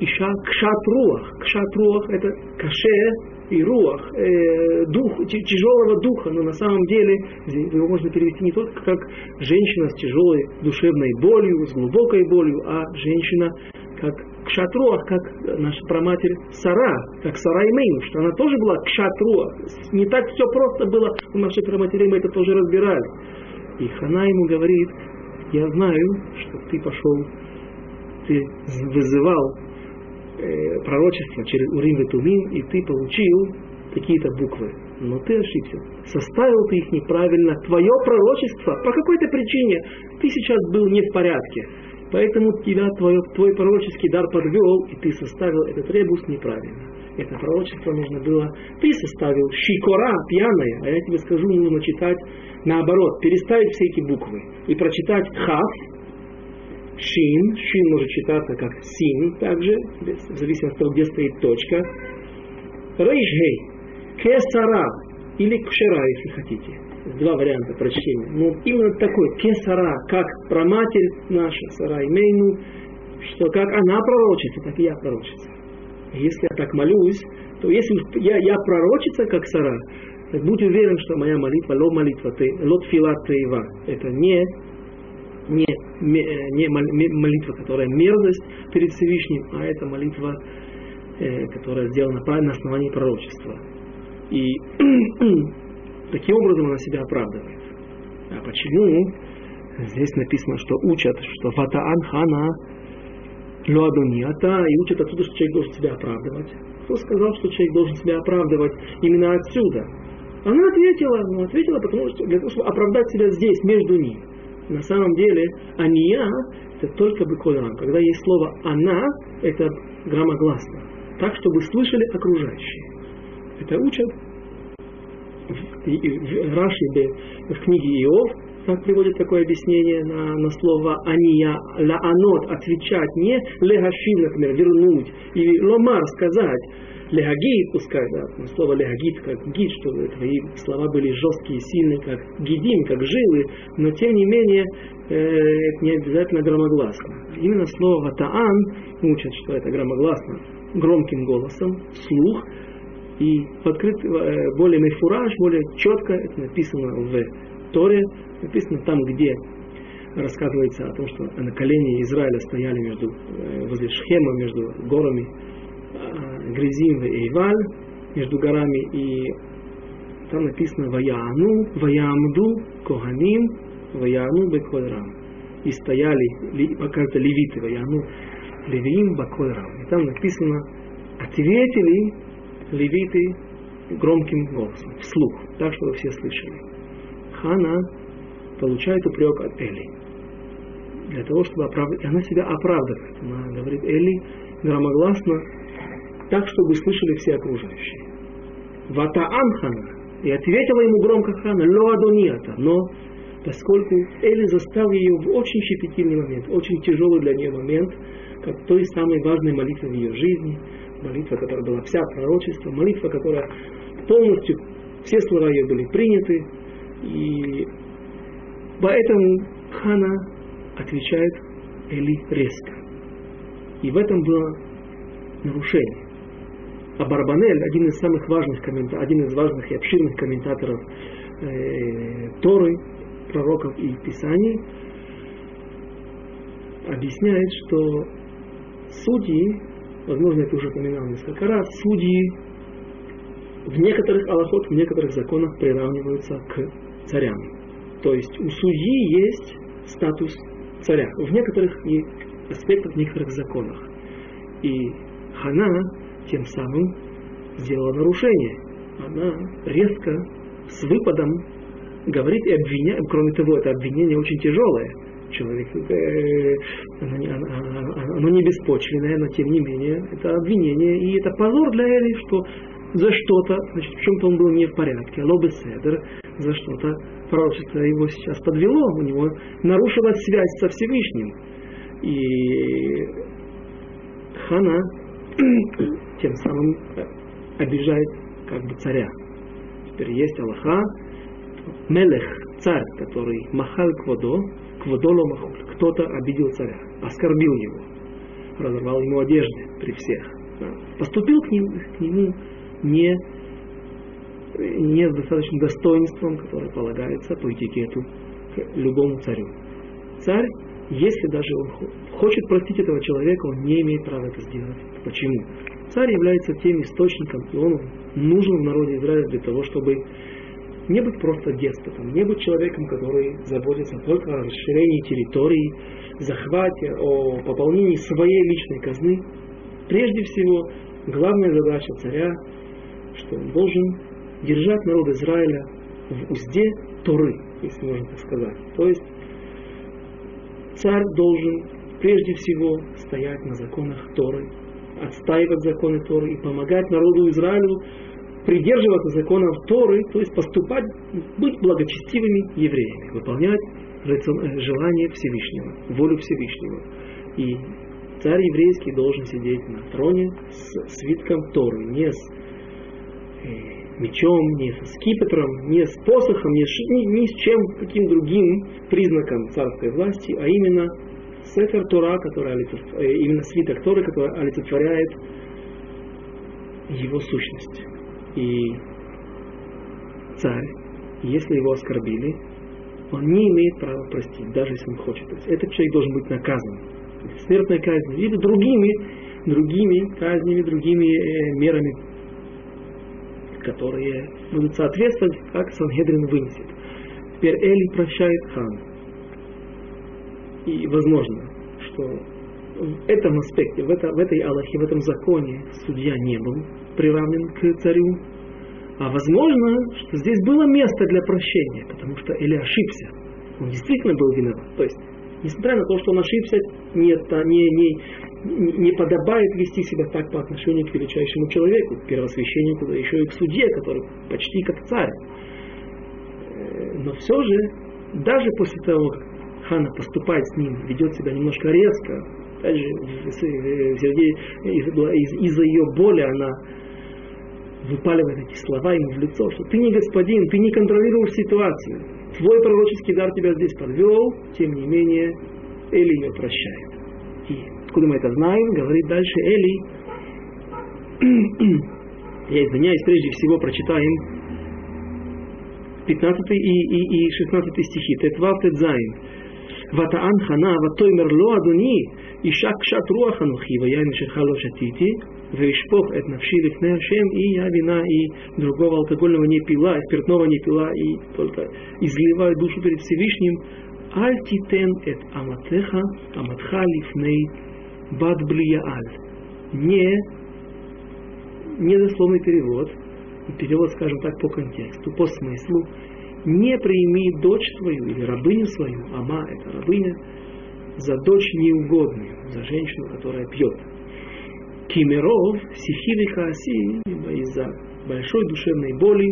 Иша кшатруах. Кшатруах это каше и руах, э, дух, тяжелого духа, но на самом деле его можно перевести не только как женщина с тяжелой душевной болью, с глубокой болью, а женщина как кшатруах, как наша праматерь Сара, как Сара Имейну, что она тоже была кшатруах. Не так все просто было у нашей праматери, мы это тоже разбирали. И Хана ему говорит, я знаю, что ты пошел, ты вызывал э, пророчество через Урим и Тумим, и ты получил какие-то буквы. Но ты ошибся. Составил ты их неправильно. Твое пророчество по какой-то причине ты сейчас был не в порядке. Поэтому тебя твой, твой пророческий дар подвел, и ты составил этот ребус неправильно. Это пророчество нужно было, ты составил шикора, пьяная, а я тебе скажу, нужно читать наоборот, переставить все эти буквы и прочитать хав, шин, шин может читаться как син, также, в зависимости от того, где стоит точка, рейшгей, кесара, или кшера, если хотите. Два варианта прочтения. Ну, именно такой, кесара, как проматерь наша, Сара Мейну, что как она пророчится, так и я пророчица. Если я так молюсь, то если я, я пророчица, как Сара, так будь уверен, что моя молитва, ло молитва, ты, лот филат теева, это не, не, не молитва, которая мерзость перед Всевышним, а это молитва, э, которая сделана на основании пророчества. И таким образом она себя оправдывает. А почему? Здесь написано, что учат, что ватаан хана луадонията, и учат отсюда, что человек должен себя оправдывать. Кто сказал, что человек должен себя оправдывать именно отсюда? Она ответила, ну ответила, потому что для того, чтобы оправдать себя здесь, между ними. На самом деле, ания – это только быкольрам. Когда есть слово она, это громогласно. Так, чтобы слышали окружающие. Это учат Раши в книге Иов, как приводит такое объяснение на, на слово «ания», «лаанот» – отвечать, не «легашин», например, вернуть, или «ломар» – сказать, легагит, пускай, да, слово легагит, как гид, что твои слова были жесткие, сильные, как гидим, как жилы, но тем не менее э, это не обязательно громогласно. Именно слово ватаан учат, что это громогласно, громким голосом, слух, и открыт, э, более мефураж, более четко, это написано в Торе, написано там, где рассказывается о том, что на колени Израиля стояли между, э, возле Шхема, между горами Гризим и Эйваль, между горами, и там написано Ваяну, Ваямду, Коганим, Ваяну Бекольрам. И стояли, кажется, левиты, Ваяну, Левиим Бакольрам. И там написано, ответили левиты громким голосом, вслух, так, чтобы все слышали. Хана получает упрек от Эли. Для того, чтобы оправдать, и она себя оправдывает. Она говорит Эли громогласно, так, чтобы слышали все окружающие. Ватаан Хана, и ответила ему громко Хана, ло адонията, но поскольку Эли застал ее в очень щепетильный момент, очень тяжелый для нее момент, как той самой важной молитвы в ее жизни, молитва, которая была вся пророчество, молитва, которая полностью, все слова ее были приняты, и поэтому Хана отвечает Эли резко. И в этом было нарушение. А Барбанель, один из самых важных комментаторов, один из важных и обширных комментаторов э, Торы, пророков и Писаний, объясняет, что судьи возможно, это уже упоминал несколько раз, судьи в некоторых аллахот, в некоторых законах приравниваются к царям. То есть у судьи есть статус царя в некоторых аспектах, в некоторых законах. И Хана тем самым сделала нарушение. Она резко, с выпадом говорит и обвиняет, кроме того, это обвинение очень тяжелое человек, э, оно, оно, оно не беспочвенное, но тем не менее это обвинение, и это позор для Эли, что за что-то, значит, в чем-то он был не в порядке, лобы седер, за что-то пророчество его сейчас подвело, у него нарушилась связь со Всевышним. И хана тем самым обижает как бы царя. Теперь есть Аллаха, Мелех, царь, который махал кводо, Квадоло Махуль. Кто-то обидел царя, оскорбил его, разорвал ему одежды при всех. Поступил к нему, к нему не, не с достаточным достоинством, которое полагается по этикету к любому царю. Царь, если даже он хочет простить этого человека, он не имеет права это сделать. Почему? Царь является тем источником, и он нужен в народе Израиля для того, чтобы не быть просто деспотом, не быть человеком, который заботится только о расширении территории, захвате, о пополнении своей личной казны. Прежде всего, главная задача царя, что он должен держать народ Израиля в узде Торы, если можно так сказать. То есть царь должен прежде всего стоять на законах Торы, отстаивать законы Торы и помогать народу Израилю придерживаться законов Торы, то есть поступать, быть благочестивыми евреями, выполнять э, желание Всевышнего, волю Всевышнего. И царь еврейский должен сидеть на троне с свитком Торы, не с э, мечом, не с скипетром, не с посохом, с, ни, ни с чем, каким другим признаком царской власти, а именно Сефер Тора, который э, именно свиток Торы, который олицетворяет его сущность. И царь, если его оскорбили, он не имеет права простить, даже если он хочет. То есть этот человек должен быть наказан. Смертной казнью или другими, другими казнями, другими э, мерами, которые будут соответствовать, как Сангедрин вынесет. Теперь Эли прощает хан. И возможно, что в этом аспекте, в, это, в этой Аллахе, в этом законе судья не был приравнен к царю. А возможно, что здесь было место для прощения, потому что Эли ошибся. Он действительно был виноват. То есть, несмотря на то, что он ошибся, не, не, не, не подобает вести себя так по отношению к величайшему человеку, к первосвященнику, да еще и к судье, который почти как царь. Э, но все же, даже после того, как Хана поступает с ним, ведет себя немножко резко. Опять же, из-за ее боли она выпаливает эти слова ему в лицо, что ты не господин, ты не контролируешь ситуацию. Твой пророческий дар тебя здесь подвел, тем не менее, Эли ее прощает. И откуда мы это знаем, говорит дальше Эли, я извиняюсь, прежде всего прочитаем 15 и, и, и 16 стихи. Тетвав Тетзайн. ותען חנה ותאמר לו אדוני אישה קשת רוח אנוכי ויין אשתך לא שתיתי ואשפוך את нafши לפני Ашем, и я вина и другого алкогольного не пила, и спиртного не пила, и только изливаю душу перед Всевышним. Аль титен эт аматеха, аматха лифней бад блияаль. Не, не дословный перевод, перевод, скажем так, по контексту, по смыслу, не прими дочь твою или рабыню свою, ама это рабыня, за дочь неугодную, за женщину, которая пьет. Кимеров, сихили хааси, из-за большой душевной боли,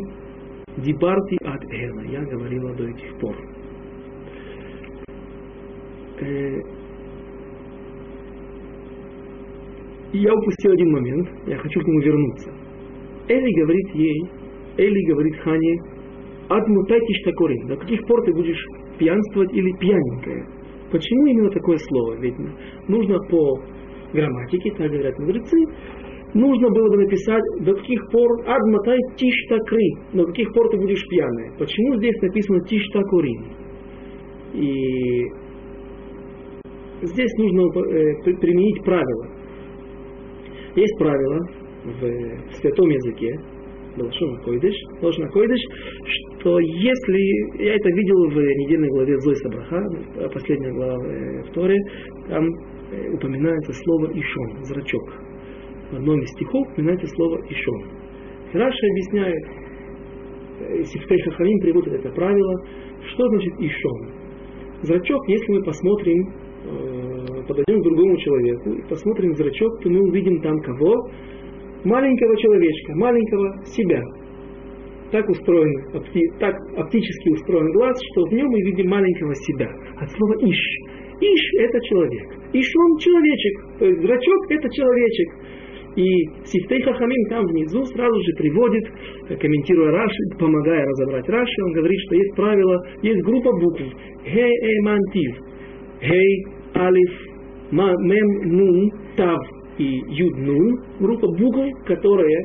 дибарти от эла, я говорила до этих пор. Я упустил один момент, я хочу к нему вернуться. Эли говорит ей, Эли говорит Хане, Адмутайтиш такорин. До каких пор ты будешь пьянствовать или пьяненькая? Почему именно такое слово? Ведь нужно по грамматике, так говорят мудрецы, нужно было бы написать до каких пор адматай тиш такры, до каких пор ты будешь пьяная. Почему здесь написано тиш такурин? И здесь нужно э, применить правило. Есть правило в святом языке, Лошон Койдыш, Лошон Койдыш, что если, я это видел в недельной главе Зой Сабраха, последняя глава в Торе, там э, упоминается слово Ишон, зрачок. В одном из стихов упоминается слово Ишон. Раша объясняет, э, Сифтей Хахамим приводит это правило, что значит Ишон. Зрачок, если мы посмотрим, э, подойдем к другому человеку и посмотрим зрачок, то мы увидим там кого? маленького человечка, маленького себя. Так устроен, опти, так оптически устроен глаз, что в нем мы видим маленького себя. От слова иш. Иш – это человек. Иш он человечек. То есть зрачок – это человечек. И Сифтей Хахамин там внизу сразу же приводит, комментируя Раши, помогая разобрать Раши, он говорит, что есть правило, есть группа букв. Хей э мантив. Хей, алиф, мем, нун, тав и юднун, группа букв, которые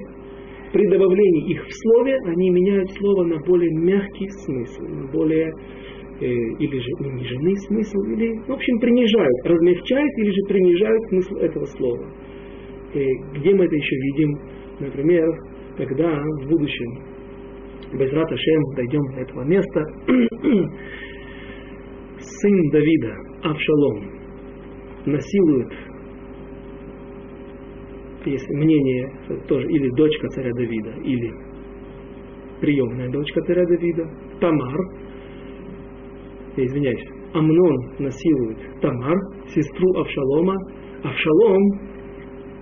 при добавлении их в слове, они меняют слово на более мягкий смысл, на более э, или же униженный смысл, или, в общем, принижают, размягчают или же принижают смысл этого слова. Э, где мы это еще видим? Например, когда в будущем Безрат Ашем дойдем до этого места, сын Давида, Авшалом, насилует если мнение тоже или дочка царя Давида, или приемная дочка царя Давида, Тамар, я извиняюсь, Амнон насилует Тамар, сестру Авшалома. Авшалом,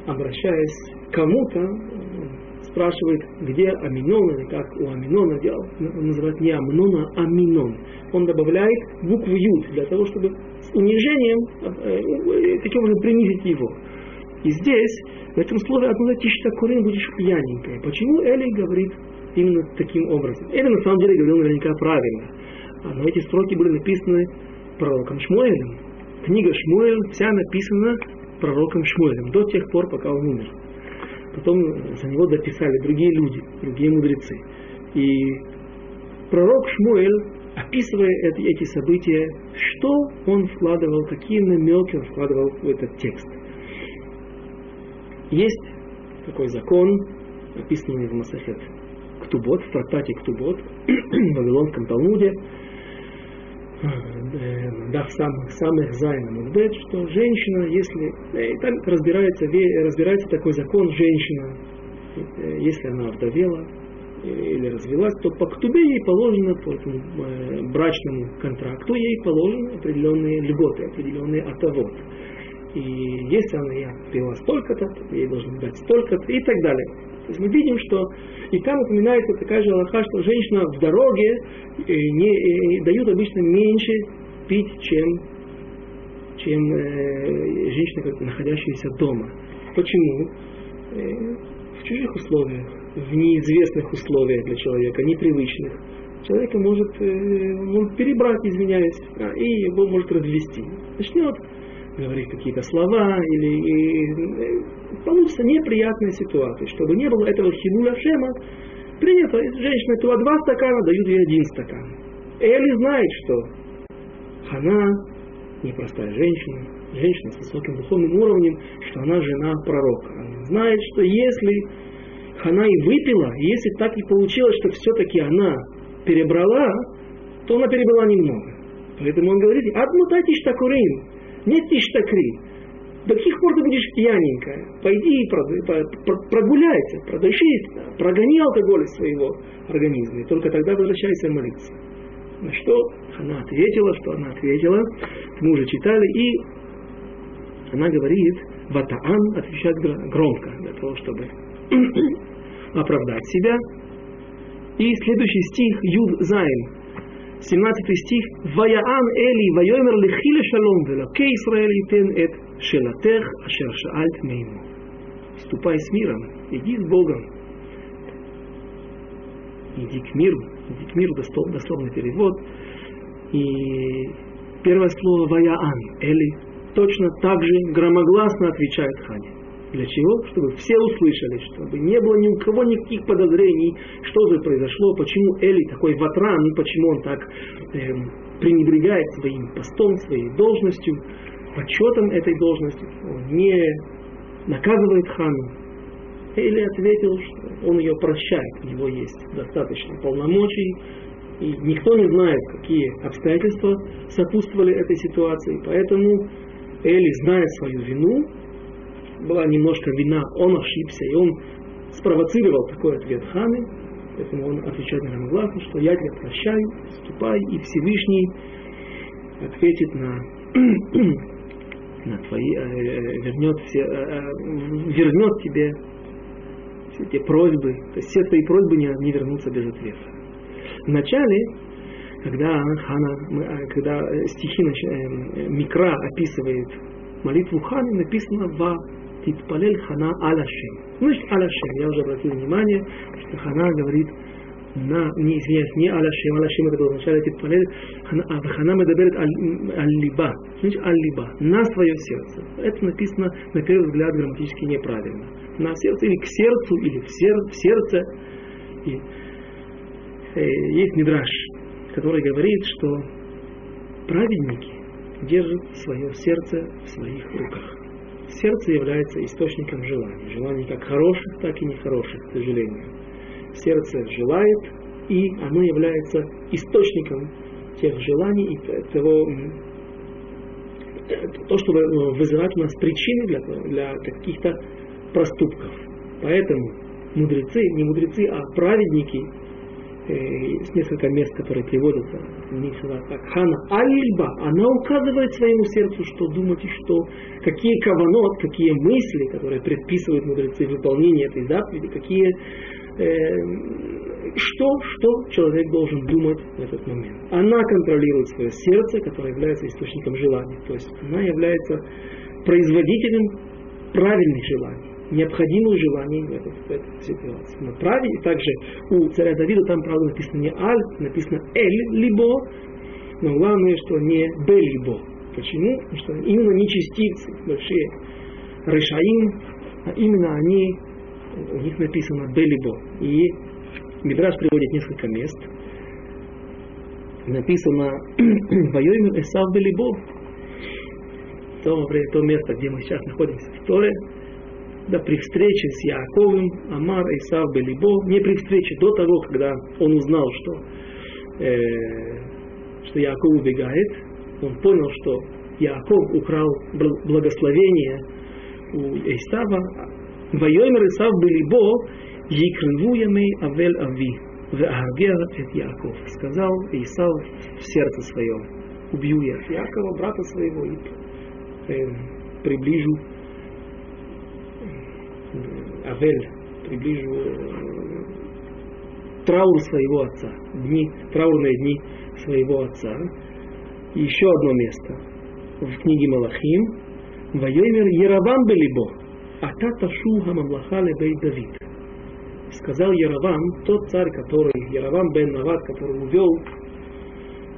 обращаясь к кому-то, спрашивает, где Аминон, или как у Аминона делал, он называет не Амнона, а Аминон. Он добавляет букву Юд для того, чтобы с унижением, э, таким образом принизить его. И здесь, в этом слове одно тишта курин будешь пьяненькая. Почему Эли говорит именно таким образом? Эли на самом деле говорил наверняка правильно. Но эти строки были написаны пророком Шмуэлем. Книга Шмуэль вся написана пророком Шмуэлем до тех пор, пока он умер. Потом за него дописали другие люди, другие мудрецы. И пророк Шмуэль, описывая эти, события, что он вкладывал, какие намеки он вкладывал в этот текст. Есть такой закон, описанный в מסכת כתובות, в трактате Ктубот, в Вавилонском Талмуде, э, דף סמך, סמך זין א, что женщина, если э, там разбирается, разбирается такой закон, женщина, э, если она вдовела или развелась, то по ктубе ей положено, по этому брачному контракту ей положены определенные льготы, определенные отовод. И если она я пила столько-то, то ей должны дать столько-то и так далее. То есть мы видим, что и там упоминается такая же Аллаха, что женщина в дороге не, э, дают обычно меньше пить, чем, чем э, женщина, находящаяся дома. Почему? Э, в чужих условиях, в неизвестных условиях для человека, непривычных. Человека может, э, может перебрать, извиняюсь, а, и его может развести. Начнет говорить какие-то слова, или и, получится неприятная ситуация. Чтобы не было этого хилуля шема, принято, женщина пила два стакана, дают ей один стакан. Эли знает, что она непростая женщина, женщина с высоким духовным уровнем, что она жена пророка. Она знает, что если она и выпила, если так и получилось, что все-таки она перебрала, то она перебрала немного. Поэтому он говорит, одну татиш такурин, нет тиштакри. До каких пор ты будешь пьяненькая? Пойди и прогуляйся, продышись, прогони алкоголь из своего организма, и только тогда возвращайся молиться. На что она ответила, что она ответила, мы уже читали, и она говорит, ватаан отвечает громко, для того, чтобы оправдать себя. И следующий стих, Юд Зайн, 17 стих, «Ваяан Эли, вайомер лихиле шалом, велаке Исраэль итен эт шелатех, ашер шаальт мейму». Ступай с миром, иди с Богом, иди к миру, иди к миру, дословный перевод. И первое слово «Ваяан» Эли точно так же громогласно отвечает Хане. Для чего? Чтобы все услышали, чтобы не было ни у кого никаких подозрений, что же произошло, почему Эли такой ватран, почему он так э, пренебрегает своим постом, своей должностью, почетом этой должности, он не наказывает хану. Эли ответил, что он ее прощает, у него есть достаточно полномочий, и никто не знает, какие обстоятельства сопутствовали этой ситуации, поэтому Эли, зная свою вину, была немножко вина, он ошибся, и он спровоцировал такой ответ Ханы, поэтому он отвечает на гласно, что я тебя прощаю, ступай, и Всевышний ответит на, на твои, э, э вернет, все, э, э, вернет тебе все эти просьбы, то есть все твои просьбы не, не вернутся без ответа. Вначале, когда Хана, э, когда стихи Микра описывает молитву Ханы, написано «Ва Титпалель Хана Алашем. Значит, Алашем. Я уже обратил внимание, что Хана говорит на, не извиняюсь, не Алашем, Алашем это было вначале Титпалель, а Хана медаберет Аль-Либа. Значит, Аль-Либа. На свое сердце. Это написано, на первый взгляд, грамматически неправильно. На сердце или к сердцу, или в, сер, в сердце. И, э, есть Мидраш, который говорит, что праведники держат свое сердце в своих руках сердце является источником желаний. Желаний как хороших, так и нехороших, к сожалению. Сердце желает, и оно является источником тех желаний и того, то, чтобы э, вызывать у нас причины для, для каких-то проступков. Поэтому мудрецы, не мудрецы, а праведники есть несколько мест, которые приводятся, не сюда, как Хана Альба, она указывает своему сердцу, что думать и что, какие каванот, какие мысли, которые предписывают мудрецы выполнение этой заповеди, какие, э, что, что человек должен думать в этот момент. Она контролирует свое сердце, которое является источником желания, то есть она является производителем правильных желаний необходимых желаний в в этой ситуации. На праве, и также у царя Давида там, правда, написано не Аль, написано Эль, либо, но главное, что не Белибо. Почему? Потому что именно не частицы, большие Решаим, а именно они, у них написано Белибо. И Мидраш приводит несколько мест. Написано Вайоймер Эсав Белибо. То, то место, где мы сейчас находимся в Торе, да при встрече с Яковым, Амар Исав Белибо, не при встрече, до того, когда он узнал, что, э, что Яков убегает, он понял, что Яков украл благословение у Исава. Вайомер Исав Белибо, Екрыву ямей Авель Ави, Веагер эт Яков. Сказал Исав в сердце своем, убью я Якова, брата своего, и э, приближу Авель, приближу э, траур своего отца, дни, траурные дни своего отца. И еще одно место в книге Малахим. Вайомер Яровам Белибо, Ататашу Хамамлаха Лебей Давид. Сказал Яровам, тот царь, который, Яровам бен Нават, который увел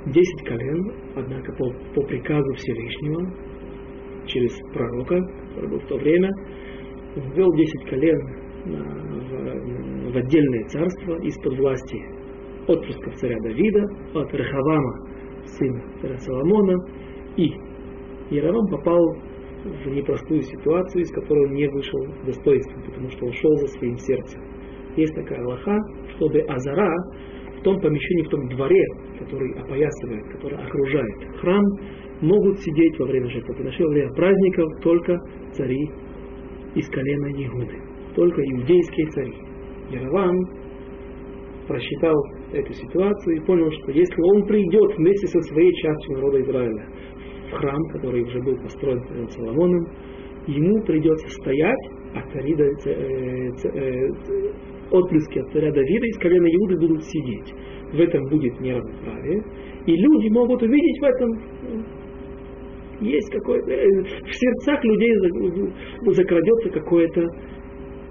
10 колен, однако по, по приказу Всевышнего, через пророка, который был в то время, ввел 10 колен в, в отдельное царство из-под власти отпрысков царя Давида, от Рехавама, сына царя Соломона, и Яровам попал в непростую ситуацию, из которой он не вышел в достоинство, потому что он шел за своим сердцем. Есть такая Аллаха, чтобы Азара в том помещении, в том дворе, который опоясывает, который окружает храм, могут сидеть во время жертвоприношения, во время праздников только цари из колена Егуды. Только иудейские цари. Яровам просчитал эту ситуацию и понял, что если он придет вместе со своей частью народа Израиля в храм, который уже был построен царем Соломоном, ему придется стоять, а цари, э, э, отпрыски от царя Давида из колена Иуды будут сидеть. В этом будет неравноправие. И люди могут увидеть в этом есть какое-то, э, в сердцах людей закрадется какое-то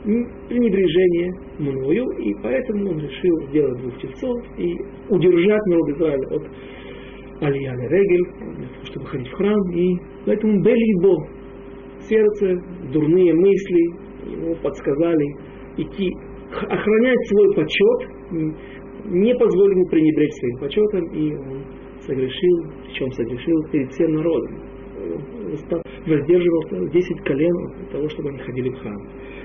пренебрежение мною, и поэтому он решил сделать двух тельцов и удержать народ Израиля от Алияны Регель, чтобы ходить в храм, и поэтому Белибо, сердце, дурные мысли ему подсказали идти, охранять свой почет, не позволили ему пренебречь своим почетом, и он согрешил, чем согрешил перед всем народом воздерживался 10 колен от того, чтобы они ходили в храм.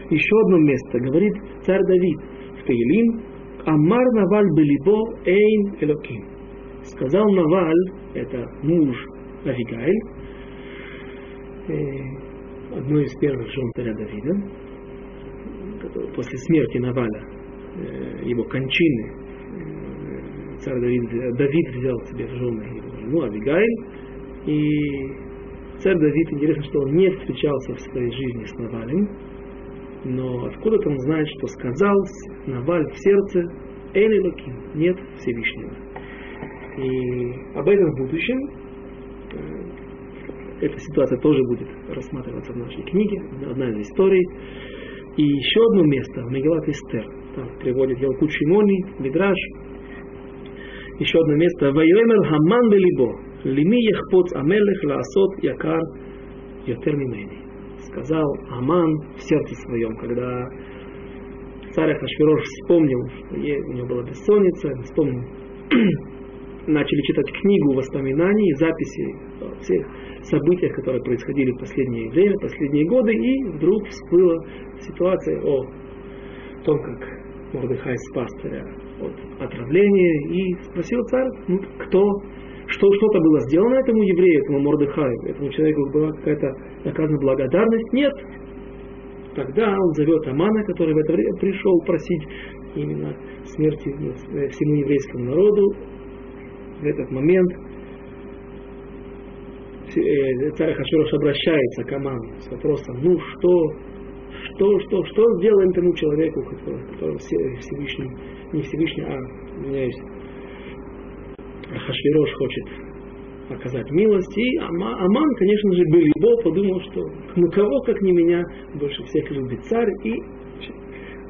Еще одно место, говорит царь Давид в Таилим, Амар Наваль Белибо Эйн Элоким. Сказал Наваль, это муж Авигайль, э, одной из первых жен царя Давида, после смерти Наваля, э, его кончины, э, царь Давид, Давид взял себе в жены его жену Авигайль, и Царь Давид, интересно, что он не встречался в своей жизни с Навалем, но откуда-то он знает, что сказал Наваль в сердце Эли Луким, нет Всевышнего. И об этом в будущем э, эта ситуация тоже будет рассматриваться в нашей книге, одна из историй. И еще одно место, Мегелат Эстер, там приводит Ялкут Шимони, Мидраш, еще одно место, Вайремер Хаман Белибо, Лими ехпоц амелех лаасот якар йотер мимени. Сказал Аман в сердце своем, когда царь Ахашвирош вспомнил, что у него была бессонница, вспомнил, начали читать книгу воспоминаний, записи о всех событиях, которые происходили в последнее время, последние годы, и вдруг всплыла ситуация о том, как Мордыхай спас царя от отравления, и спросил царь, ну, кто что что-то было сделано этому еврею, этому Мордыхаю, этому человеку была какая-то наказана благодарность? Нет. Тогда он зовет Амана, который в это время пришел просить именно смерти всему еврейскому народу. В этот момент э, царь Хаширош обращается к Аману с вопросом, ну что, что, что, что сделаем тому человеку, который, который Всевышний, не Всевышний, а, извиняюсь, Хашвирош хочет оказать милость. И Аман, конечно же, был его, подумал, что ну кого, как не меня, больше всех любит царь. И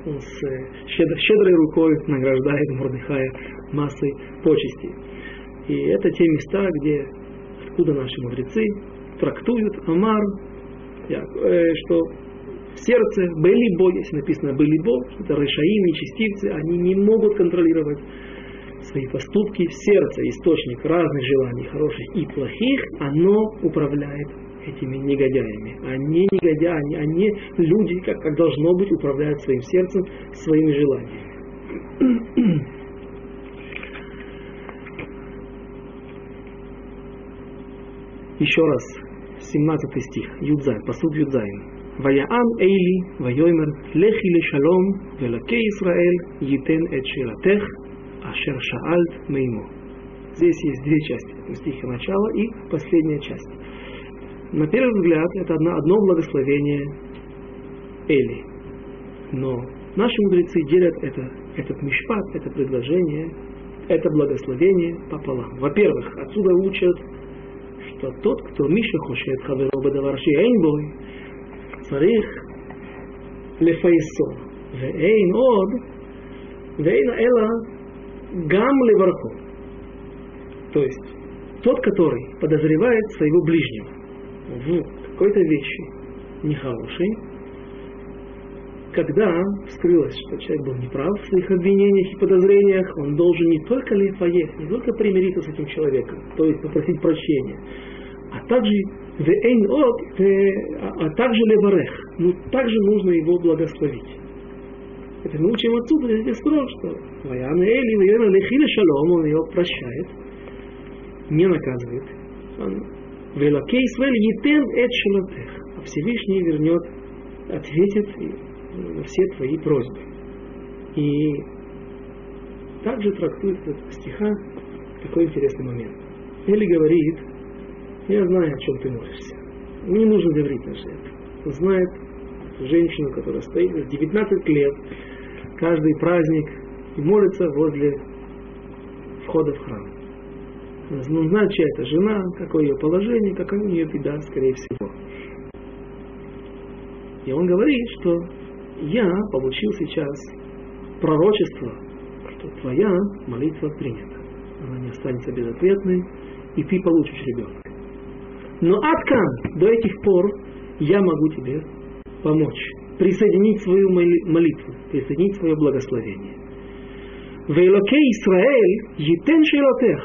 он с щедр, щедрой рукой награждает Мордыхая массой почестей. И это те места, где, откуда наши мудрецы трактуют Амар, э, что в сердце Белибо, если написано Белибо, это Решаим, нечестивцы, они не могут контролировать свои поступки, сердце, источник разных желаний, хороших и плохих, оно управляет этими негодяями. Они негодяи, они люди, как, как должно быть, управляют своим сердцем, своими желаниями. Еще раз, 17 стих, Юдзай, посуд Юдзайн. ויען אלי ויאמר לכי לשלום ולקי ישראל ייתן את שאלתך Ашер Шаальт Меймо. Здесь есть две части, стихи начала и последняя часть. На первый взгляд, это одно, одно благословение Эли. Но наши мудрецы делят это, этот мишпат, это предложение, это благословение пополам. Во-первых, отсюда учат, что тот, кто Миша хочет хаверо бедаварши эйнбой, царих лефаисо, ве эйн од, ве эйн эла гам леварху. То есть тот, который подозревает своего ближнего в какой-то вещи нехорошей, когда вскрылось, что человек был неправ в своих обвинениях и подозрениях, он должен не только лифаех, не только примириться с этим человеком, то есть попросить прощения, а также от, а, а также леварех, ну также нужно его благословить. Мы учим отсюда из строк, что Ваяна Эли, Ваяна Лехиля Шалом, он ее прощает, не наказывает. Велакей Исраэль Етен Эт Шалатех. А Всевышний вернет, ответит на все твои просьбы. И также трактует этот стиха такой интересный момент. Эли говорит, я знаю, о чем ты молишься. Не нужно говорить на это. знает женщину, которая стоит 19 лет, каждый праздник и молится возле входа в храм. Он ну, знает, чья это жена, какое ее положение, какая у нее беда, скорее всего. И он говорит, что я получил сейчас пророчество, что твоя молитва принята. Она не останется безответной, и ты получишь ребенка. Но откан до этих пор я могу тебе помочь присоединить свою молитву, присоединить свое благословение. Вейлоке Исраэль, етен шелотех.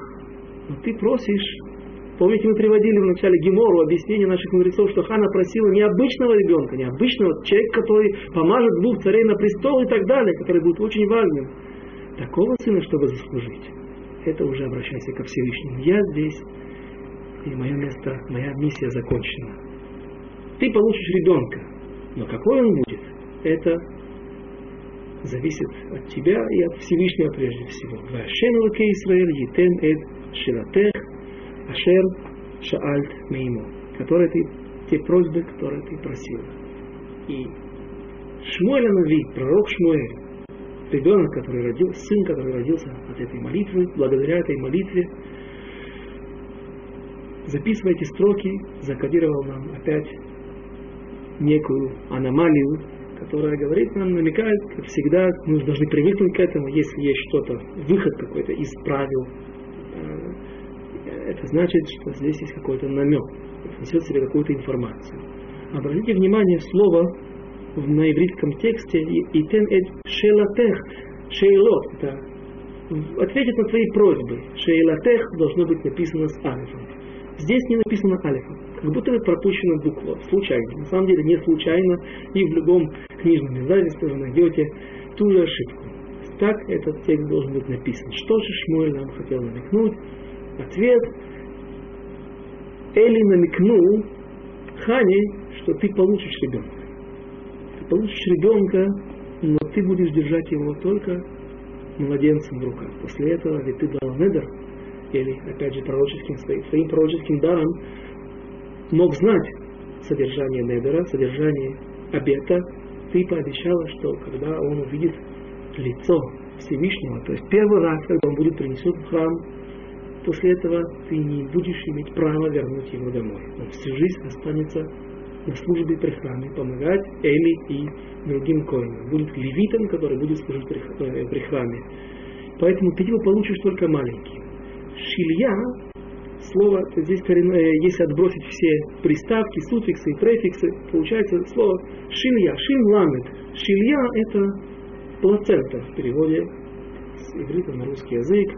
Но ты просишь, помните, мы приводили в начале Гемору объяснение наших мудрецов, что Хана просила необычного ребенка, необычного человека, который помажет двух царей на престол и так далее, который будет очень важным. Такого сына, чтобы заслужить. Это уже обращайся ко Всевышнему. Я здесь, и мое место, моя миссия закончена. Ты получишь ребенка, но какой он будет, это зависит от тебя и от Всевышнего прежде всего. Вашен лаке Исраэль етен эд шилатех ашер шаальт меймо. Которые ты, те просьбы, которые ты просил. И Шмуэль Нави, пророк Шмуэль, ребенок, который родился, сын, который родился от этой молитвы, благодаря этой молитве, записывая эти строки, закодировал нам опять некую аномалию, которая говорит нам, намекает, как всегда, мы должны привыкнуть к этому, если есть что-то, выход какой-то из правил, э, это значит, что здесь есть какой-то намек, несет в себе какую-то информацию. Обратите внимание, слово на ивритском тексте «итен эт шелатех», «шейлот», это ответит на твои просьбы. «Шейлатех» должно быть написано с алифом. Здесь не написано алифом как будто бы пропущена буква, случайно. На самом деле не случайно, и в любом книжном издательстве вы найдете ту же ошибку. Так этот текст должен быть написан. Что же Шмуэль нам хотел намекнуть? Ответ. Эли намекнул Хане, что ты получишь ребенка. Ты получишь ребенка, но ты будешь держать его только младенцем в руках. После этого ведь ты дал недер, или, опять же, пророческим, своим, своим пророческим даром, мог знать содержание недера, содержание обета, ты пообещала, что когда он увидит лицо Всевышнего, то есть первый раз, когда он будет принесен в храм, после этого ты не будешь иметь права вернуть его домой. Он всю жизнь останется на службе при храме, помогать Эли и другим коинам. Будет левитом, который будет служить при, э, при храме. Поэтому ты его получишь только маленький. Шилья, слово здесь коренное, если отбросить все приставки, суффиксы и префиксы, получается слово шилья, шин ламет. Шилья это плацента в переводе с иврита на русский язык.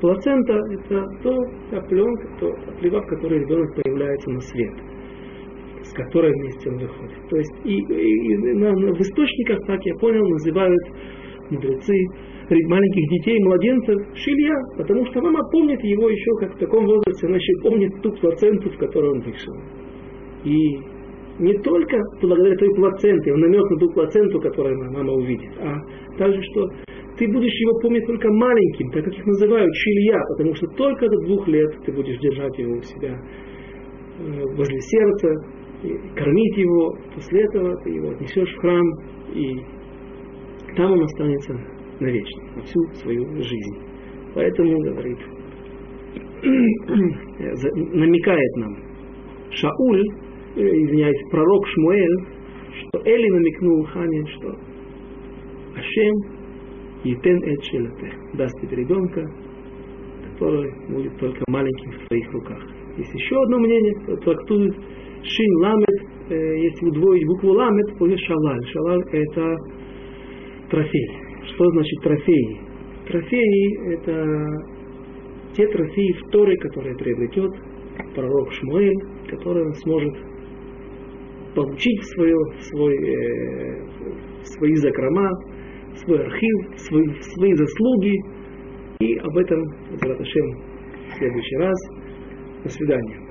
Плацента это то, та пленка, то плевак, в которой ребенок появляется на свет с которой вместе он выходит. То есть и, и, и на, в источниках, так я понял, называют мудрецы маленьких детей, младенцев, шилья, потому что мама помнит его еще как в таком возрасте, она еще помнит ту плаценту, в которой он вышел. И не только благодаря той плаценте, он намек на ту плаценту, которую мама увидит, а также, что ты будешь его помнить только маленьким, так как их называют шилья, потому что только до двух лет ты будешь держать его у себя э, возле сердца, кормить его, после этого ты его отнесешь в храм, и там он останется навечно, на всю свою жизнь. Поэтому, говорит, намекает нам Шауль, э, извиняюсь, пророк Шмуэль, что Эли намекнул Хане, что Ашем Етен Эд даст тебе ребенка, который будет только маленьким в твоих руках. Есть еще одно мнение, трактует Шин Ламет, э, если удвоить букву Ламет, будет Шалаль. Шалаль это трофей. Что значит трофеи? Трофеи это те трофеи в Торе, которые приобретет пророк Шмуэль, который сможет получить в, свое, в, свой, э, в свои закрома, в свой архив, в свои, в свои заслуги. И об этом, Зараташем, в следующий раз. До свидания.